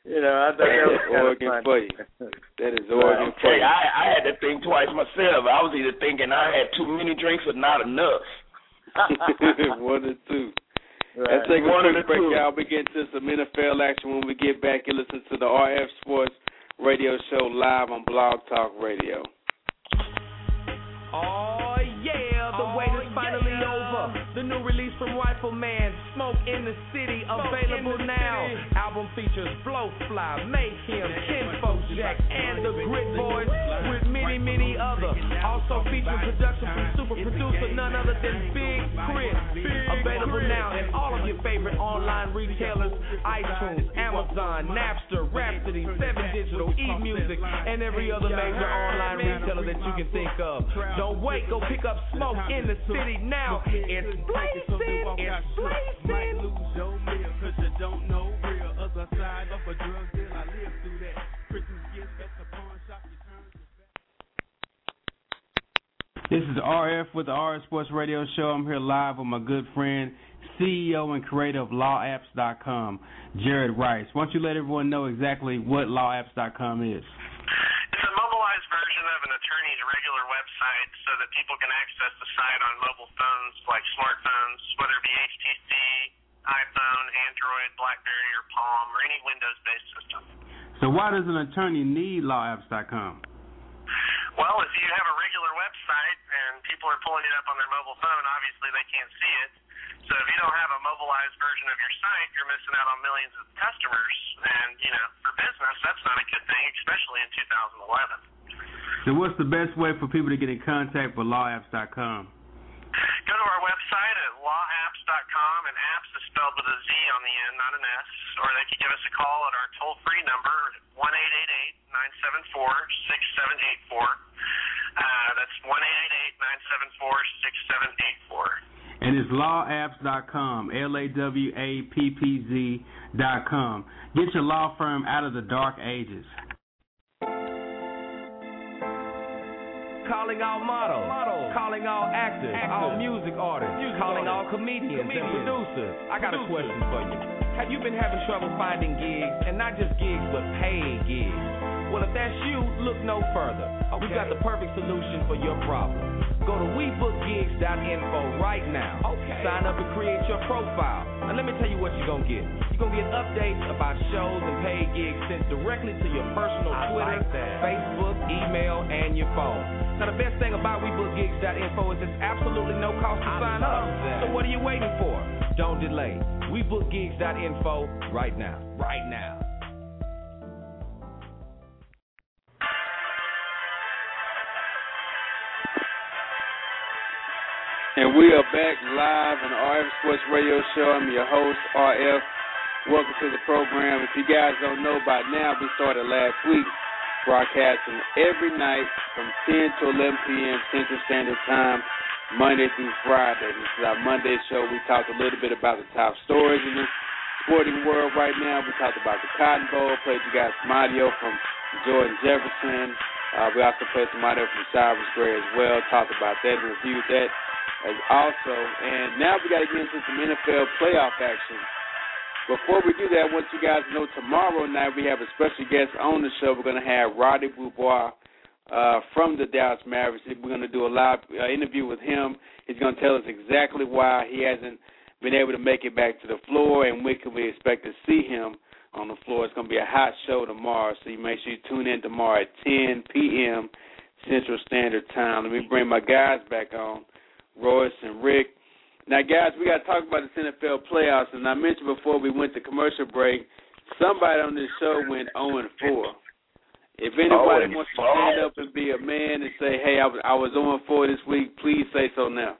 You know, I thought that was Oregon of. That is Oregon Hey. I, I had to think twice myself. I was either thinking I had too many drinks or not enough. One or two. Right. Let's take a One of quick the break, two. y'all. We get into some NFL action when we get back. and listen to the RF Sports Radio Show live on Blog Talk Radio. Oh yeah, the wait is oh, finally over. The new release from Rifleman, Smoke in the city, available now. Album features Blowfly, Make Him, Kinfolk Jack, and the Grit Boys with many, many other. Also featuring production from super producer none other than Big Chris. Available now in all of your favorite online retailers, iTunes, Amazon, Napster, Rhapsody, Seven Digital, eMusic, and every other major online retailer that you can think of. Don't wait, go pick up Smoke in the city now. It's blazing, it's blazing. Lose your meal cause you don't know real. Other side of a drug deal, I live through that. Christmas gifts at the pawn shop, you turn. This is RF with the RF Sports Radio Show. I'm here live with my good friend, CEO and creator of LawAppz.com, Jared Rice. Why don't you let everyone know exactly what LawAppz.com is? It's version of an attorney's regular website so that people can access the site on mobile phones like smartphones, whether it be HTC, iPhone, Android, Blackberry, or Palm, or any Windows based system. So why does an attorney need LawAppz.com? Well, if you have a regular website and people are pulling it up on their mobile phone, obviously they can't see it. So if you don't have a mobilized version of your site, you're missing out on millions of customers. And, you know, for business, that's not a good thing, especially in 2011. So what's the best way for people to get in contact with LawAppz.com? Go to our website at lawappz.com, and apps is spelled with a Z on the end, not an S. Or they can give us a call at our toll free number, 1 974 6784. Uh, That's 1 974 6784. And it's lawappz.com, L A W A P P Z.com. Get your law firm out of the dark ages. Calling all models, calling all actors, all music artists, calling all comedians, and producers. I got a question for you. Have you been having trouble finding gigs, and not just gigs, but paid gigs? Well, if that's you, look no further. We've got the perfect solution for your problem. Go to WeBookGigs.info right now. Okay. Sign up and create your profile. And let me tell you what you're going to get. You're going to get updates about shows and paid gigs sent directly to your personal Twitter, Facebook, email, and your phone. Now, the best thing about WeBookGigs.info is there's absolutely no cost to sign up. That. So what are you waiting for? Don't delay. WeBookGigs.info right now. Right now. And we are back live on the RF Sports Radio Show. I'm your host, RF. Welcome to the program. If you guys don't know by now, we started last week broadcasting every night from 10 to 11 p.m. Central Standard Time, Monday through Friday. This is our Monday show. We talked a little bit about the top stories in the sporting world right now. We talked about the Cotton Bowl, played you guys some audio from Jordan Jefferson. Uh, we also played some audio from Cyrus Gray as well, talked about that, and reviewed that as also. And now we got to get into some NFL playoff action. Before we do that, I want you guys to know tomorrow night we have a special guest on the show. We're going to have Roddy Beaubois uh, from the Dallas Mavericks. We're going to do a live uh, interview with him. He's going to tell us exactly why he hasn't been able to make it back to the floor and when can we expect to see him on the floor. It's going to be a hot show tomorrow, so you make sure you tune in tomorrow at 10 p.m. Central Standard Time. Let me bring my guys back on, Royce and Rick. Now, guys, we got to talk about the NFL playoffs, and I mentioned before we went to commercial break, somebody on this show went 0 and 4. If anybody 0 wants to four? stand up and be a man and say, "Hey, I was I was 0 and 4 this week," please say so now.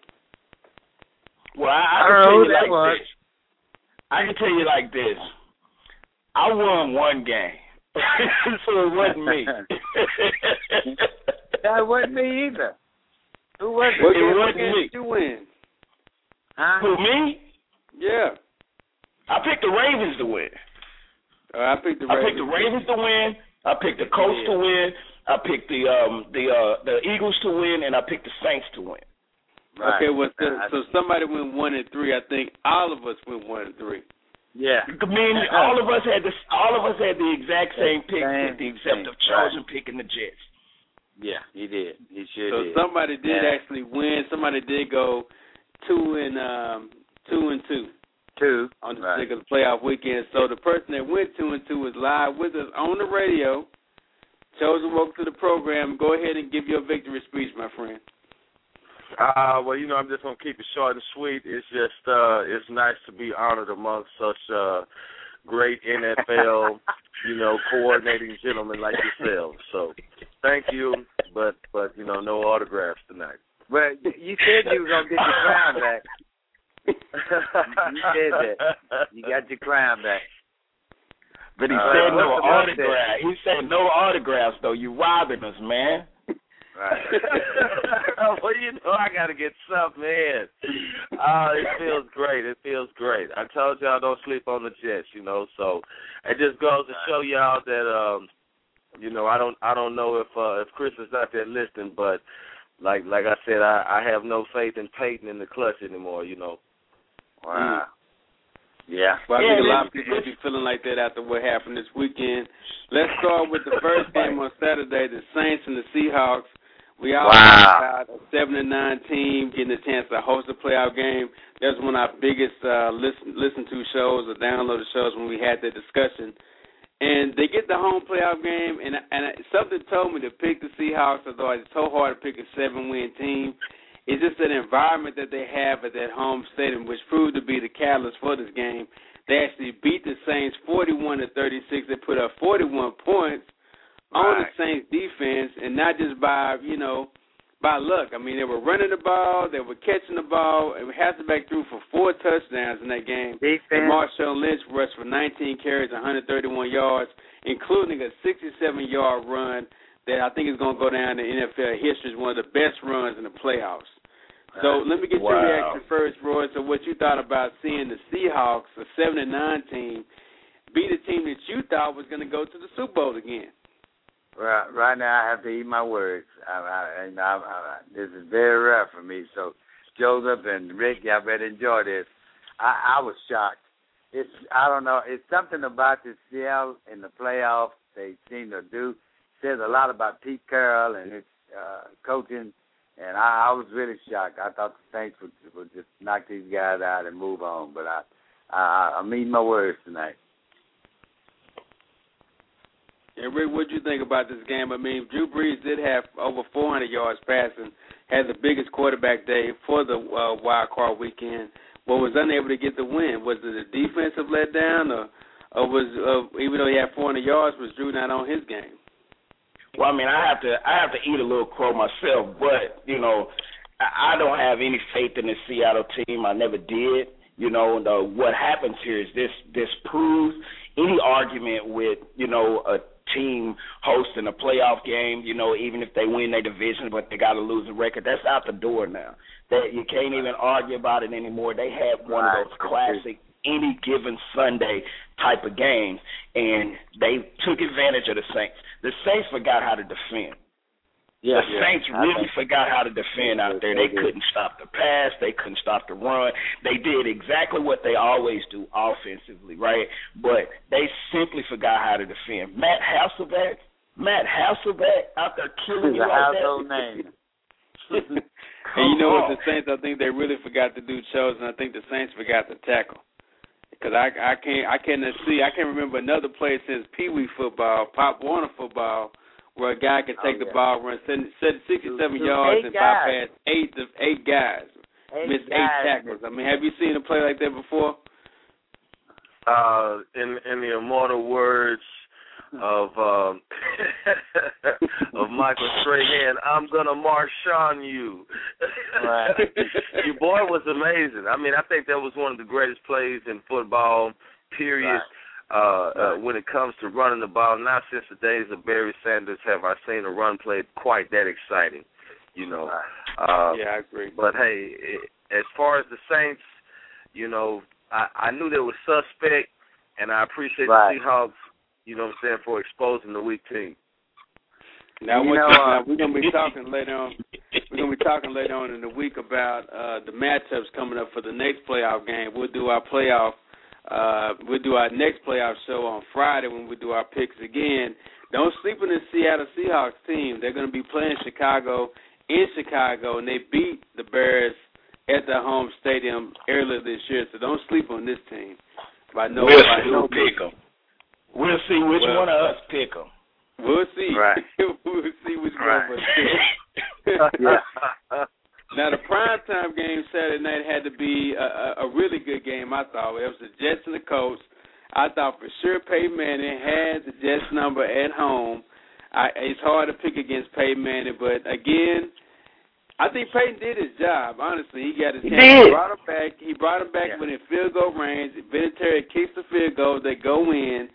Well, I, I I can don't tell know you that like was. this. I can tell you like this. I won one game, so it wasn't me. That wasn't me either. Who was it? What It game, what wasn't game me. did you win? Huh? Who me? Yeah, I picked the Ravens to win. uh, I picked the I picked the Ravens to win. I picked the Colts to win. I picked the um the uh the Eagles to win, and I picked the Saints to win. Right. Okay, well, so, so somebody went one and three. I think all of us went one and three. yeah. I mean, all of us had the all of us had the exact same pick, Same with the except thing, of chosen picking the Jets. Yeah, he did. He sure So did. somebody did Yeah. actually win. Somebody did go two and um two and two Two. on this Right. particular playoff weekend. So the person that went two and two is live with us on the radio. Chosen, welcome to the program. Go ahead and give your victory speech, my friend. Uh, well, you know, I'm just gonna keep it short and sweet. It's just, uh, it's nice to be honored amongst such uh, great NFL, you know, coordinating gentlemen like yourselves. So, thank you, but but you know, no autographs tonight. Well, you said you were gonna get your crown back. You said that. You got your crown back. But he Uh, said no what's the most autograph. He said no autographs though. You robbing us, man. Right. well, you know, I got to get something in. Uh, it feels great. It feels great. I told y'all don't sleep on the Jets, you know. So it just goes to show y'all that, um, you know, I don't, I don't know if uh, if Chris is out there listening, but like, like I said, I, I have no faith in Peyton in the clutch anymore. You know. Wow. Yeah. Well, I Yeah, think a lot of people be feeling like that after what happened this weekend. Let's start with the first game on Saturday, the Saints and the Seahawks. We all Wow. about a seven and nine team getting a chance to host a playoff game. That was one of our biggest uh, listen listen to shows or downloaded shows when we had that discussion. And they get the home playoff game, and and something told me to pick the Seahawks, although it's so hard to pick a seven win team. It's just an environment that they have at that home stadium, which proved to be the catalyst for this game. They actually beat the Saints 41 to 36. They put up 41 points on the Saints defense, and not just by you know by luck. I mean, they were running the ball, they were catching the ball, and Hasselbeck threw for four touchdowns in that game. And Defense. Marshawn Lynch rushed for 19 carries, 131 yards, including a 67-yard run that I think is going to go down in NFL history as one of the best runs in the playoffs. So let me get your reaction first, Roy. So what you thought about seeing the Seahawks, a seven and nine team, beat a team that you thought was going to go to the Super Bowl again? Right, right now I have to eat my words. I, I, I, I, this is very rare for me. So, Joseph and Rick, y'all better enjoy this. I, I was shocked. It's I don't know. It's something about this Seattle in the playoffs. They seem to do says a lot about Pete Carroll and his uh, coaching. And I, I was really shocked. I thought the Saints would, would just knock these guys out and move on. But I, I, I'm eating my words tonight. And Rick, what do you think about this game? I mean, Drew Brees did have over 400 yards passing, had the biggest quarterback day for the uh, wild card weekend, but was unable to get the win. Was it a defensive letdown, or, or was uh, even though he had 400 yards, was Drew not on his game? Well, I mean, I have to I have to eat a little crow myself, but you know, I don't have any faith in the Seattle team. I never did. You know, the, uh, what happens here is this this proves any argument with you know a team hosting a playoff game. You know, even if they win their division, but they got to lose the record, that's out the door now. That you can't even argue about it anymore. They had one of those classic any given Sunday type of games, and they took advantage of the Saints. The Saints forgot how to defend. the Saints I really forgot how to defend out there. They They couldn't stop the pass. They couldn't stop the run. They did exactly what they always do offensively, right? But they simply forgot how to defend. Matt Hasselbeck, Matt Hasselbeck out there killing He's you a like household that. name. And you know what the Saints? I think they really forgot to do chose, and I think the Saints forgot to tackle. Because I I can't I can't see I can't remember another play since Pee Wee football, Pop Warner football, where a guy can take Oh, the ball, run seven- seven- 67 To- to yards, and guys. bypass eight of eight guys, Eight miss eight guys tackles. I mean, have you seen a play like that before? uh, in in the immortal words of um, of Michael Strahan, I'm gonna Marshawn you. Right. Your boy was amazing. I mean, I think that was one of the greatest plays in football. Period. Uh, uh, Right. when it comes to running the ball, not since the days of Barry Sanders have I seen a run play quite that exciting. You know. Uh, yeah, I agree. but hey, it, as far as the Saints, you know, I, I knew they were suspect, and I appreciate Right. the Seahawks. You know what I'm saying for exposing the weak team. Now, You know, uh, we're gonna be talking later on. We're gonna be talking later on in the week about uh, the matchups coming up for the next playoff game. We'll do our playoff. Uh, we'll do our next playoff show on Friday when we do our picks again. Don't sleep on the Seattle Seahawks team. They're going to be playing Chicago in Chicago, and they beat the Bears at their home stadium earlier this year. So don't sleep on this team. By no, we'll by no who pick 'em. We'll see which Well- one of us uh, pick 'em. We'll see. Right. we'll see which Right. one of us pick. Yeah. Now the prime time game Saturday night had to be a, a, a really good game. I thought it was the Jets and the Colts. I thought for sure Peyton Manning had the Jets number at home. I, it's hard to pick against Peyton Manning, but again, I think Peyton did his job. Honestly, he got his He chance. did. He brought him back. He brought him back Yeah. within field goal range. Vinatieri kicks the field goal. They go in,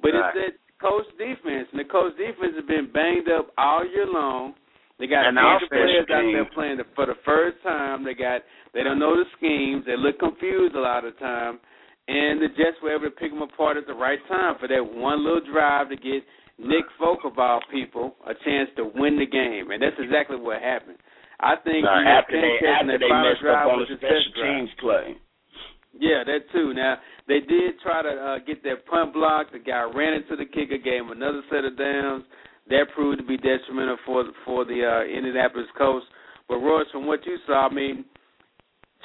but Right. it's that Colts defense, and the Colts defense has been banged up all year long. They got And major players out there playing the, for the first time. They got they don't know the schemes. They look confused a lot of the time, and the Jets were able to pick them apart at the right time for that one little drive to get Nick Folk of all people a chance to win the game, and that's exactly what happened. I think know, after they after they messed up on the special teams play. Yeah, that too. Now they did try to uh, get that punt block. The guy ran into the kicker, gave him another set of downs. That proved to be detrimental for for the uh, Indianapolis Colts. But Royce, from what you saw, I mean,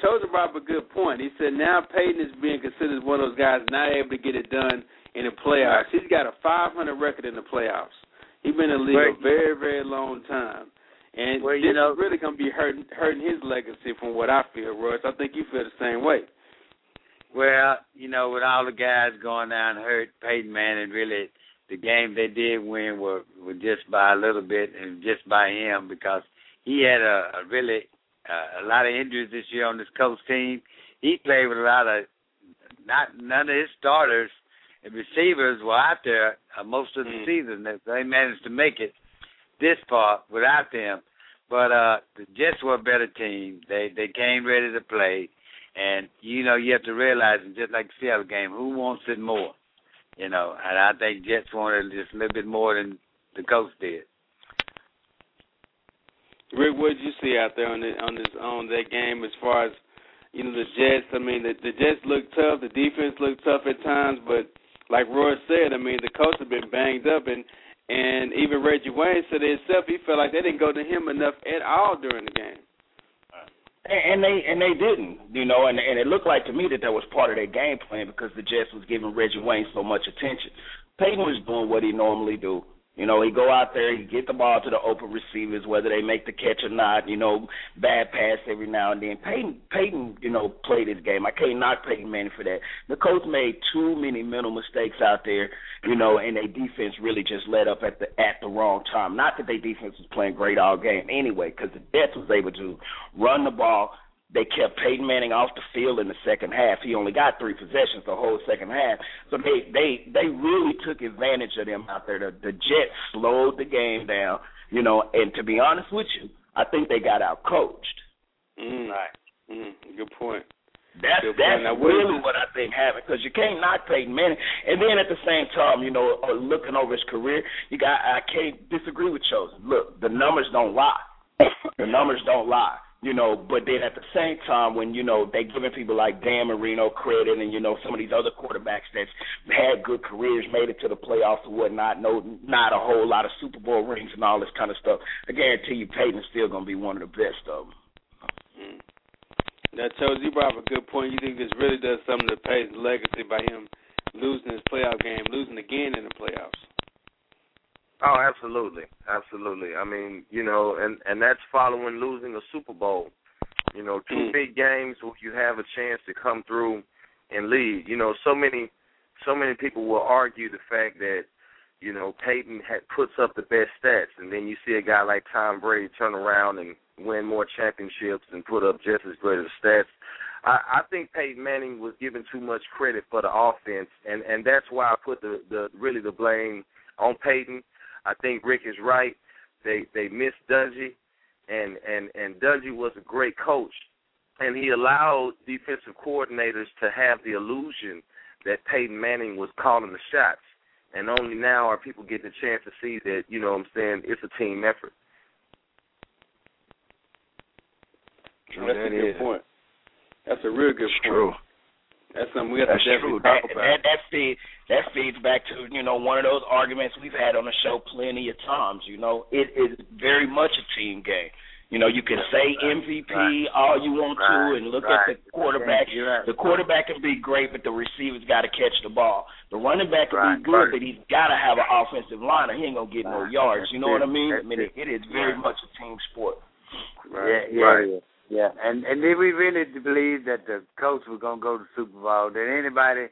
Chosen brought up a good point. He said now Peyton is being considered one of those guys not able to get it done in the playoffs. He's got a 500 record in the playoffs. He's been in the league Well, a very, very long time. And Well, this know- is really going to be hurting hurting his legacy from what I feel, Royce. I think you feel the same way. Well, you know, with all the guys going down hurt, Peyton Manning really the game they did win were, were just by a little bit and just by him because he had a, a really uh, a lot of injuries this year on this Colts team. He played with a lot of not none of his starters and receivers were out there uh, most of the Mm. season. They, they managed to make it this far without them. But uh the Jets were a better team. They they came ready to play. And you know, you have to realize, and just like the Seattle game, who wants it more? You know, and I think Jets wanted just a little bit more than the Colts did. Rick, what did you see out there on the, on this on that game as far as you know the Jets? I mean, the, the Jets look tough. The defense looked tough at times, but like Roy said, I mean, the Colts had been banged up, and and even Reggie Wayne said it himself. He felt like they didn't go to him enough at all during the game. And they and they didn't, you know, and and it looked like to me that that was part of their game plan because the Jets was giving Reggie Wayne so much attention. Peyton was doing what he normally do. You know, he go out there, he get the ball to the open receivers, whether they make the catch or not. You know, bad pass every now and then. Peyton, Peyton, you know, played his game. I can't knock Peyton Manning for that. The Colts made too many mental mistakes out there, you know, and their defense really just let up at the at the wrong time. Not that their defense was playing great all game anyway, because the Jets was able to run the ball. They kept Peyton Manning off the field in the second half. He only got three possessions the whole second half. So they they they really took advantage of them out there. The, the Jets slowed the game down, you know. And to be honest with you, I think they got out coached. Mm. Right. Mm. Good point. That's Good that's point. Now, really what I think happened because you can't knock Peyton Manning, and then at the same time, you know, uh, looking over his career, you got I can't disagree with Chosen. Look, the numbers don't lie. the numbers don't lie. You know, but then at the same time, when you know they giving people like Dan Marino credit, and you know some of these other quarterbacks that's had good careers, made it to the playoffs or whatnot, no, not a whole lot of Super Bowl rings and all this kind of stuff. I guarantee you, Peyton's still to be one of the best of them. Mm. Now, Chose, you brought up a good point. You think this really does something to Peyton's legacy by him losing his playoff game, losing again in the playoffs? Oh, absolutely, absolutely. I mean, you know, and and that's following losing a Super Bowl. You know, two Mm. big games where you have a chance to come through and lead. You know, so many, so many people will argue the fact that, you know, Peyton had puts up the best stats, and then you see a guy like Tom Brady turn around and win more championships and put up just as great of stats. I, I think Peyton Manning was given too much credit for the offense, and and that's why I put the the really the blame on Peyton. I think Rick is right. They they missed Dungy, and and and Dungy was a great coach, and he allowed defensive coordinators to have the illusion that Peyton Manning was calling the shots, and only now are people getting a chance to see that you know what I'm saying it's a team effort. That's a good point. That's a real good It's point. true. That's something we have That's to definitely true. That, talk about. that that feeds that feeds back to you know one of those arguments we've had on the show plenty of times. You know, it is very much a team game. You know, you can say MVP Right. all you want to, and look Right. at the quarterback. Right. The quarterback can be great, but the receivers got to catch the ball. The running back can Right. be good, but he's got to have an offensive line, or he ain't gonna get no Right. yards. You know what I mean? I mean, it, it. it is very Right. much a team sport. Yeah, yeah, Right. yeah. Yeah, and and did we really believe that the Colts were gonna go to the Super Bowl? Did anybody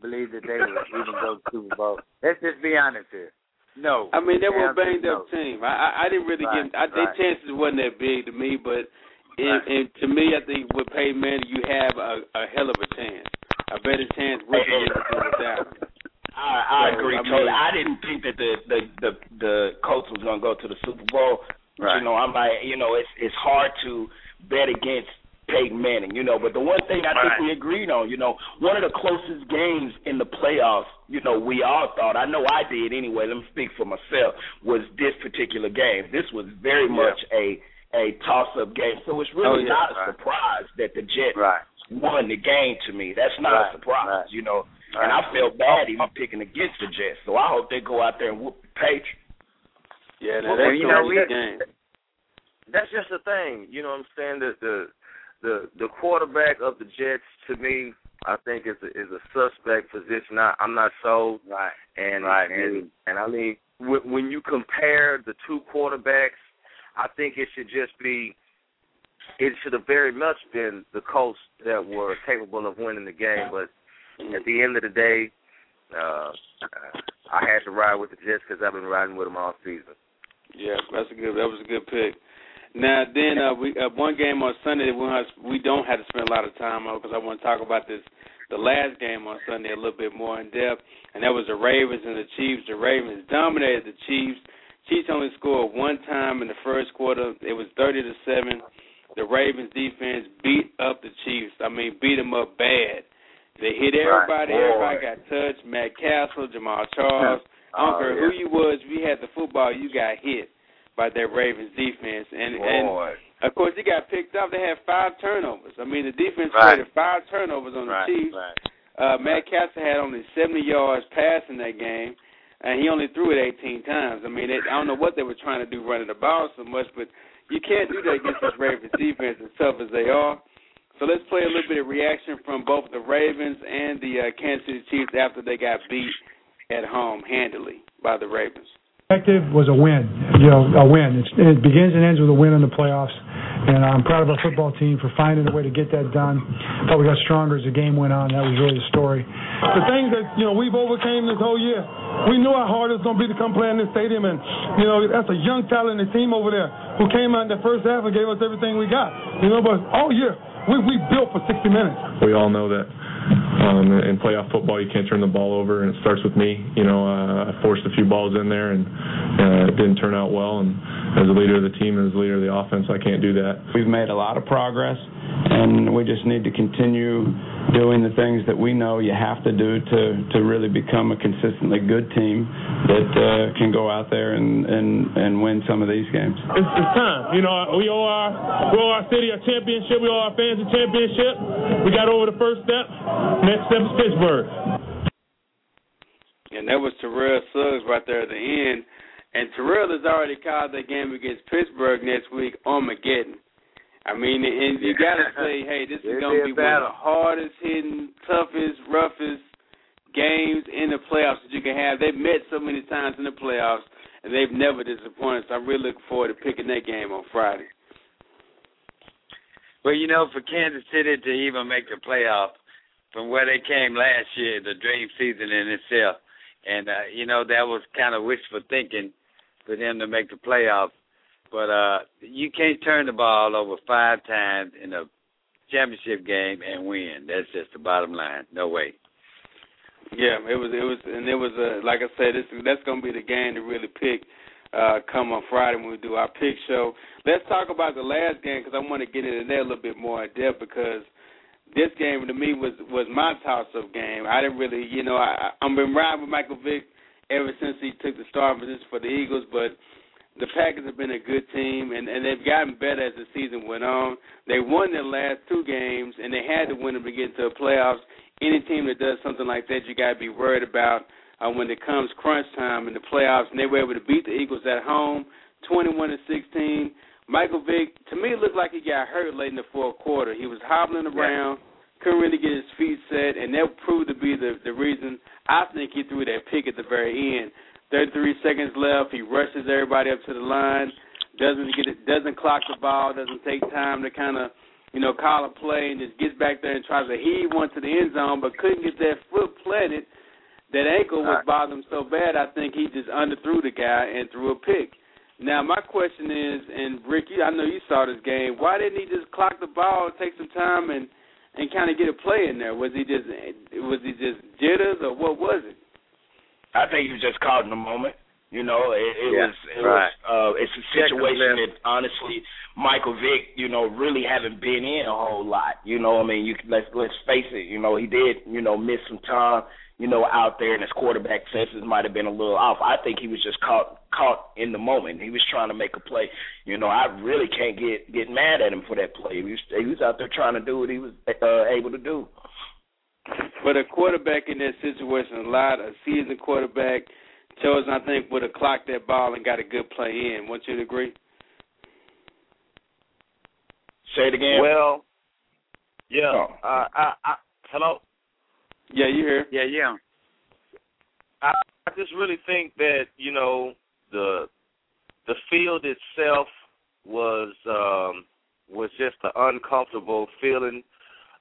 believe that they would even go to Super Bowl? Let's just be honest here. No. I mean, they were a Answer banged no. up team. I I, I didn't really Right, get. I, Their chances wasn't that big to me, but and, Right. and to me, I think with Peyton Manning, you have a, a hell of a chance, a better chance with him than without him. I, I So, agree I totally. I didn't think that the the the, the Colts was gonna go to the Super Bowl. Right. You know, I'm like, you know, it's it's hard to bet against Peyton Manning. You know, but the one thing I think Right. we agreed on, you know, one of the closest games in the playoffs, you know, we all thought. I know I did anyway. Let me speak for myself. Was this particular game? This was very Yeah. much a a toss up game. So it's really Oh, yeah. not a Right. surprise that the Jets Right. won the game to me. That's not Right, a surprise, right. you know. Right. And I felt bad even picking against the Jets. So I hope they go out there and whoop the Patriots. Yeah, Well, that, that's you gonna know, the we- game. That's just the thing. You know what I'm saying? The the the the quarterback of the Jets to me, I think is a, is a suspect position. I, I'm not sold. Right. And Right, and and I mean when, when you compare the two quarterbacks, I think it should just be. It should have very much been the Colts that were capable of winning the game, but at the end of the day, uh, I had to ride with the Jets because I've been riding with them all season. Yeah, that's a good. That was a good pick. Now then, uh, we uh, one game on Sunday we don't have, we don't have to spend a lot of time on because I want to talk about this. The last game on Sunday a little bit more in depth, and that was the Ravens and the Chiefs. The Ravens dominated the Chiefs. Chiefs only scored one time in the first quarter. It was thirty to seven. The Ravens defense beat up the Chiefs. I mean, beat them up bad. They hit everybody. Right. Everybody got touched. Matt Cassel, Jamaal Charles. I don't care who you was. If you had the football, you got hit by their Ravens defense. And and of course, they got picked up. They had five turnovers. I mean, the defense Right. created five turnovers on Right. the Chiefs. Right. Uh, Matt Cassel had only 70 yards passing that game, and he only threw it 18 times. I mean, it, I don't know what they were trying to do running the ball so much, but you can't do that against this Ravens defense as tough as they are. So let's play a little bit of reaction from both the Ravens and the uh, Kansas City Chiefs after they got beat at home handily by the Ravens. Objective was a win, you know, a win. It's, it begins and ends with a win in the playoffs, and I'm proud of our football team for finding a way to get that done. Thought we got stronger as the game went on. That was really the story. the things that you know we've overcame this whole year. We knew how hard it was going to be to come play in this stadium, and you know that's a young, talented team over there who came out in the first half and gave us everything we got. You know, but all year we we built for 60 minutes. we all know that um, in playoff football you can't turn the ball over, and it starts with me. You know, uh, I forced a few balls in there, and uh, it didn't turn out well. And as a leader of the team and as leader of the offense, I can't do that. We've made a lot of progress, and we just need to continue doing the things that we know you have to do to to really become a consistently good team that uh, can go out there and, and and win some of these games. It's, it's time. You know, we owe our we owe our city a championship. We owe our fans a championship. We got over the first step. Next step is Pittsburgh. And that was Terrell Suggs right there at the end. And Terrell has already called that game against Pittsburgh next week Armageddon. I mean, and you got to say, hey, this is going to be one of the hardest hitting, toughest, roughest games in the playoffs that you can have. They've met so many times in the playoffs, and they've never disappointed. So I'm really looking forward to picking that game on Friday. Well, you know, for Kansas City to even make the playoff from where they came last year, the dream season in itself, and uh, you know that was kind of wishful thinking for them to make the playoff. But uh you can't turn the ball over five times in a championship game and win. That's just the bottom line. No way. Yeah, it was it was and it was uh, like I said, this that's gonna be the game to really pick uh come on Friday when we do our pick show. Let's talk about the last game because I want to get into that a little bit more in depth because this game to me was was my toss up game. I didn't really, you know, I I've been riding with Michael Vick ever since he took the starting position for the Eagles, but the Packers have been a good team, and, and they've gotten better as the season went on. They won their last two games, and they had to win them to get into the playoffs. Any team that does something like that, you got to be worried about uh, when it comes crunch time in the playoffs. And they were able to beat the Eagles at home, 21 to 16. Michael Vick, to me, looked like he got hurt late in the fourth quarter. He was hobbling around, couldn't really get his feet set, and that proved to be the the reason. I think he threw that pick at the very end. 33 seconds left. He rushes everybody up to the line. doesn't get it, doesn't clock the ball, doesn't take time to kind of you know call a play, and just gets back there and tries to heave one to the end zone, but couldn't get that foot planted. That ankle was bothering him so bad, I think he just underthrew the guy and threw a pick. Now my question is, and Ricky, I know you saw this game. Why didn't he just clock the ball, take some time, and and kind of get a play in there? Was he just was he just jitters or what was it? I think he was just caught in the moment. You know, it, it Yeah, was it right. was uh it's a situation that honestly Michael Vick, you know, really haven't been in a whole lot. You know, I mean, you let's let's face it, you know, he did, you know, miss some time, you know, out there and his quarterback senses might have been a little off. I think he was just caught caught in the moment. He was trying to make a play. You know, I really can't get get mad at him for that play. He was he was out there trying to do what he was uh, able to do. But a quarterback in that situation, a lot a seasoned quarterback, chosen I think would have clocked that ball and got a good play in. Wouldn't you agree? Say it again. Well, yeah. Oh. Uh, I, I, hello. Yeah, you here? Yeah, yeah. I, I just really think that you know the the field itself was um, was just an uncomfortable feeling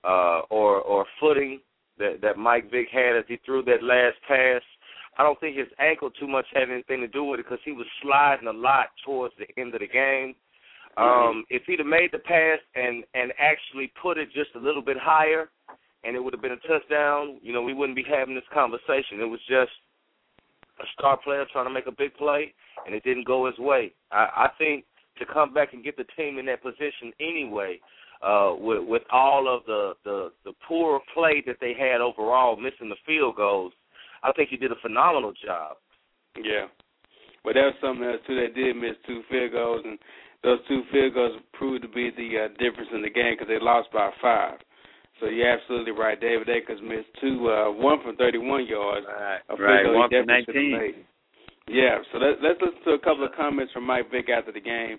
uh, or or footing that that Mike Vick had as he threw that last pass. I don't think his ankle too much had anything to do with it because he was sliding a lot towards the end of the game. Um, if he'd have made the pass and and actually put it just a little bit higher, and it would have been a touchdown, you know, we wouldn't be having this conversation. It was just a star player trying to make a big play, and it didn't go his way. I, I think to come back and get the team in that position anyway, uh, with with all of the the the poor play that they had overall, missing the field goals, I think he did a phenomenal job. Yeah. But that was something else too. They did miss two field goals, and those two field goals proved to be the uh, difference in the game because they lost by five. So you're absolutely right. David Akers missed two, uh, one from 31 yards. Right, A field right. goal One for definitely should have 19. Yeah, so let, let's listen to a couple of comments from Mike Vick after the game,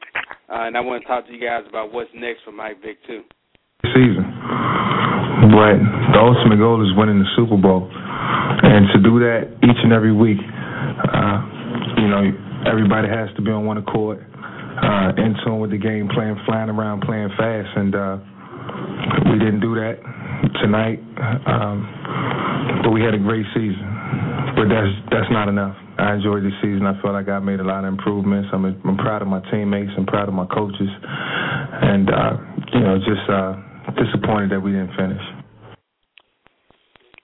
uh, and I want to talk to you guys about what's next for Mike Vick too. season. But the ultimate goal is winning the Super Bowl. And to do that each and every week, uh, you know, everybody has to be on one accord, uh, in tune with the game, playing, flying around, playing fast. And uh, we didn't do that tonight. Um, but we had a great season. But that's that's not enough. I enjoyed this season. I feel like I made a lot of improvements. I'm I'm proud of my teammates. I'm proud of my coaches, and uh, you know, just uh, disappointed that we didn't finish.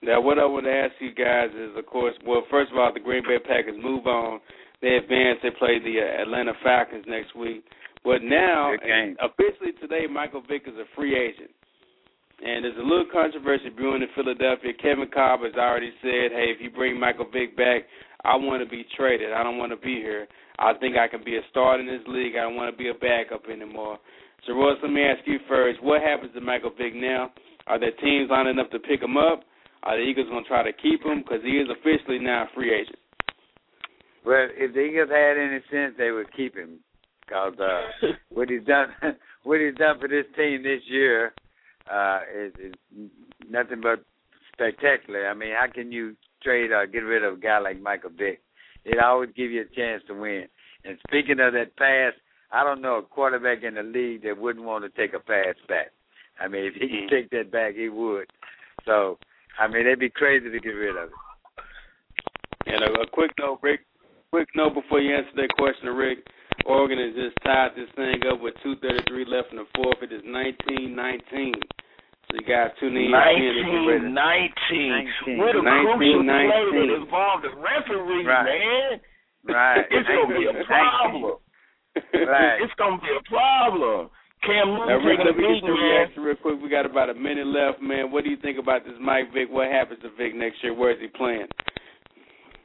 Now, what I want to ask you guys is, of course, well, first of all, the Green Bay Packers move on. They advance. They play the uh, Atlanta Falcons next week. But now, officially today, Michael Vick is a free agent. And there's a little controversy brewing in Philadelphia. Kevin Kolb has already said, hey, if you bring Michael Vick back, I want to be traded. I don't want to be here. I think I can be a starter in this league. I don't want to be a backup anymore. So, Royce, let me ask you first. What happens to Michael Vick now? Are there teams lining up to pick him up? Are the Eagles going to try to keep him? Because he is officially now a free agent. Well, if the Eagles had any sense, they would keep him. Cause uh, what he's done, what he's done for this team this year, uh, is, is nothing but spectacular. I mean, how can you trade or uh, get rid of a guy like Michael Vick? It always give you a chance to win. And speaking of that pass, I don't know a quarterback in the league that wouldn't want to take a pass back. I mean, if he could take that back, he would. So, I mean, they'd be crazy to get rid of it. And a, a quick note, Rick. Quick note before you answer that question, Rick. Oregon has just tied this thing up with 2:33 left in the fourth. It is 19-19. So you guys tune in. Nineteen, nineteen. What a crucial play that involved the referee, Right. man. Right. It's gonna be a problem. Right. It's gonna be a problem. Cam Now, Newton Rick, let me get your man. reaction real quick. We got about a minute left, man. What do you think about this Mike Vick? What happens to Vick next year? Where is he playing?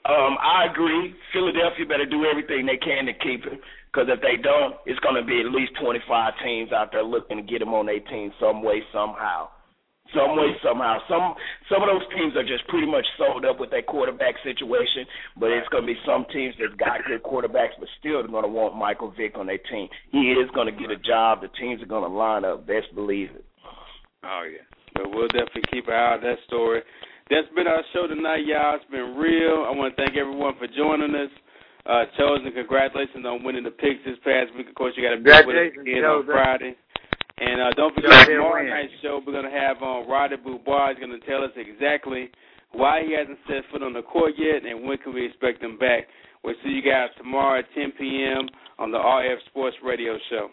Um, I agree. Philadelphia better do everything they can to keep him. Because if they don't, it's going to be at least 25 teams out there looking to get him on their team some way, somehow. Some way, somehow. Some some of those teams are just pretty much sold up with that quarterback situation, but it's going to be some teams that got good quarterbacks, but still they're going to want Michael Vick on their team. He is going to get a job. The teams are going to line up. Best believe it. Oh yeah. But we'll definitely keep an eye on that story. That's been our show tonight, y'all. It's been real. I want to thank everyone for joining us. Uh, Chosen, congratulations on winning the picks this past week. Of course, you got to be with us again on Friday. And uh, don't forget tomorrow night's show. We're gonna have on uh, Roddy Beaubois. He's gonna tell us exactly why he hasn't set foot on the court yet, and when can we expect him back. We'll see you guys tomorrow at 10 p.m. on the RF Sports Radio Show.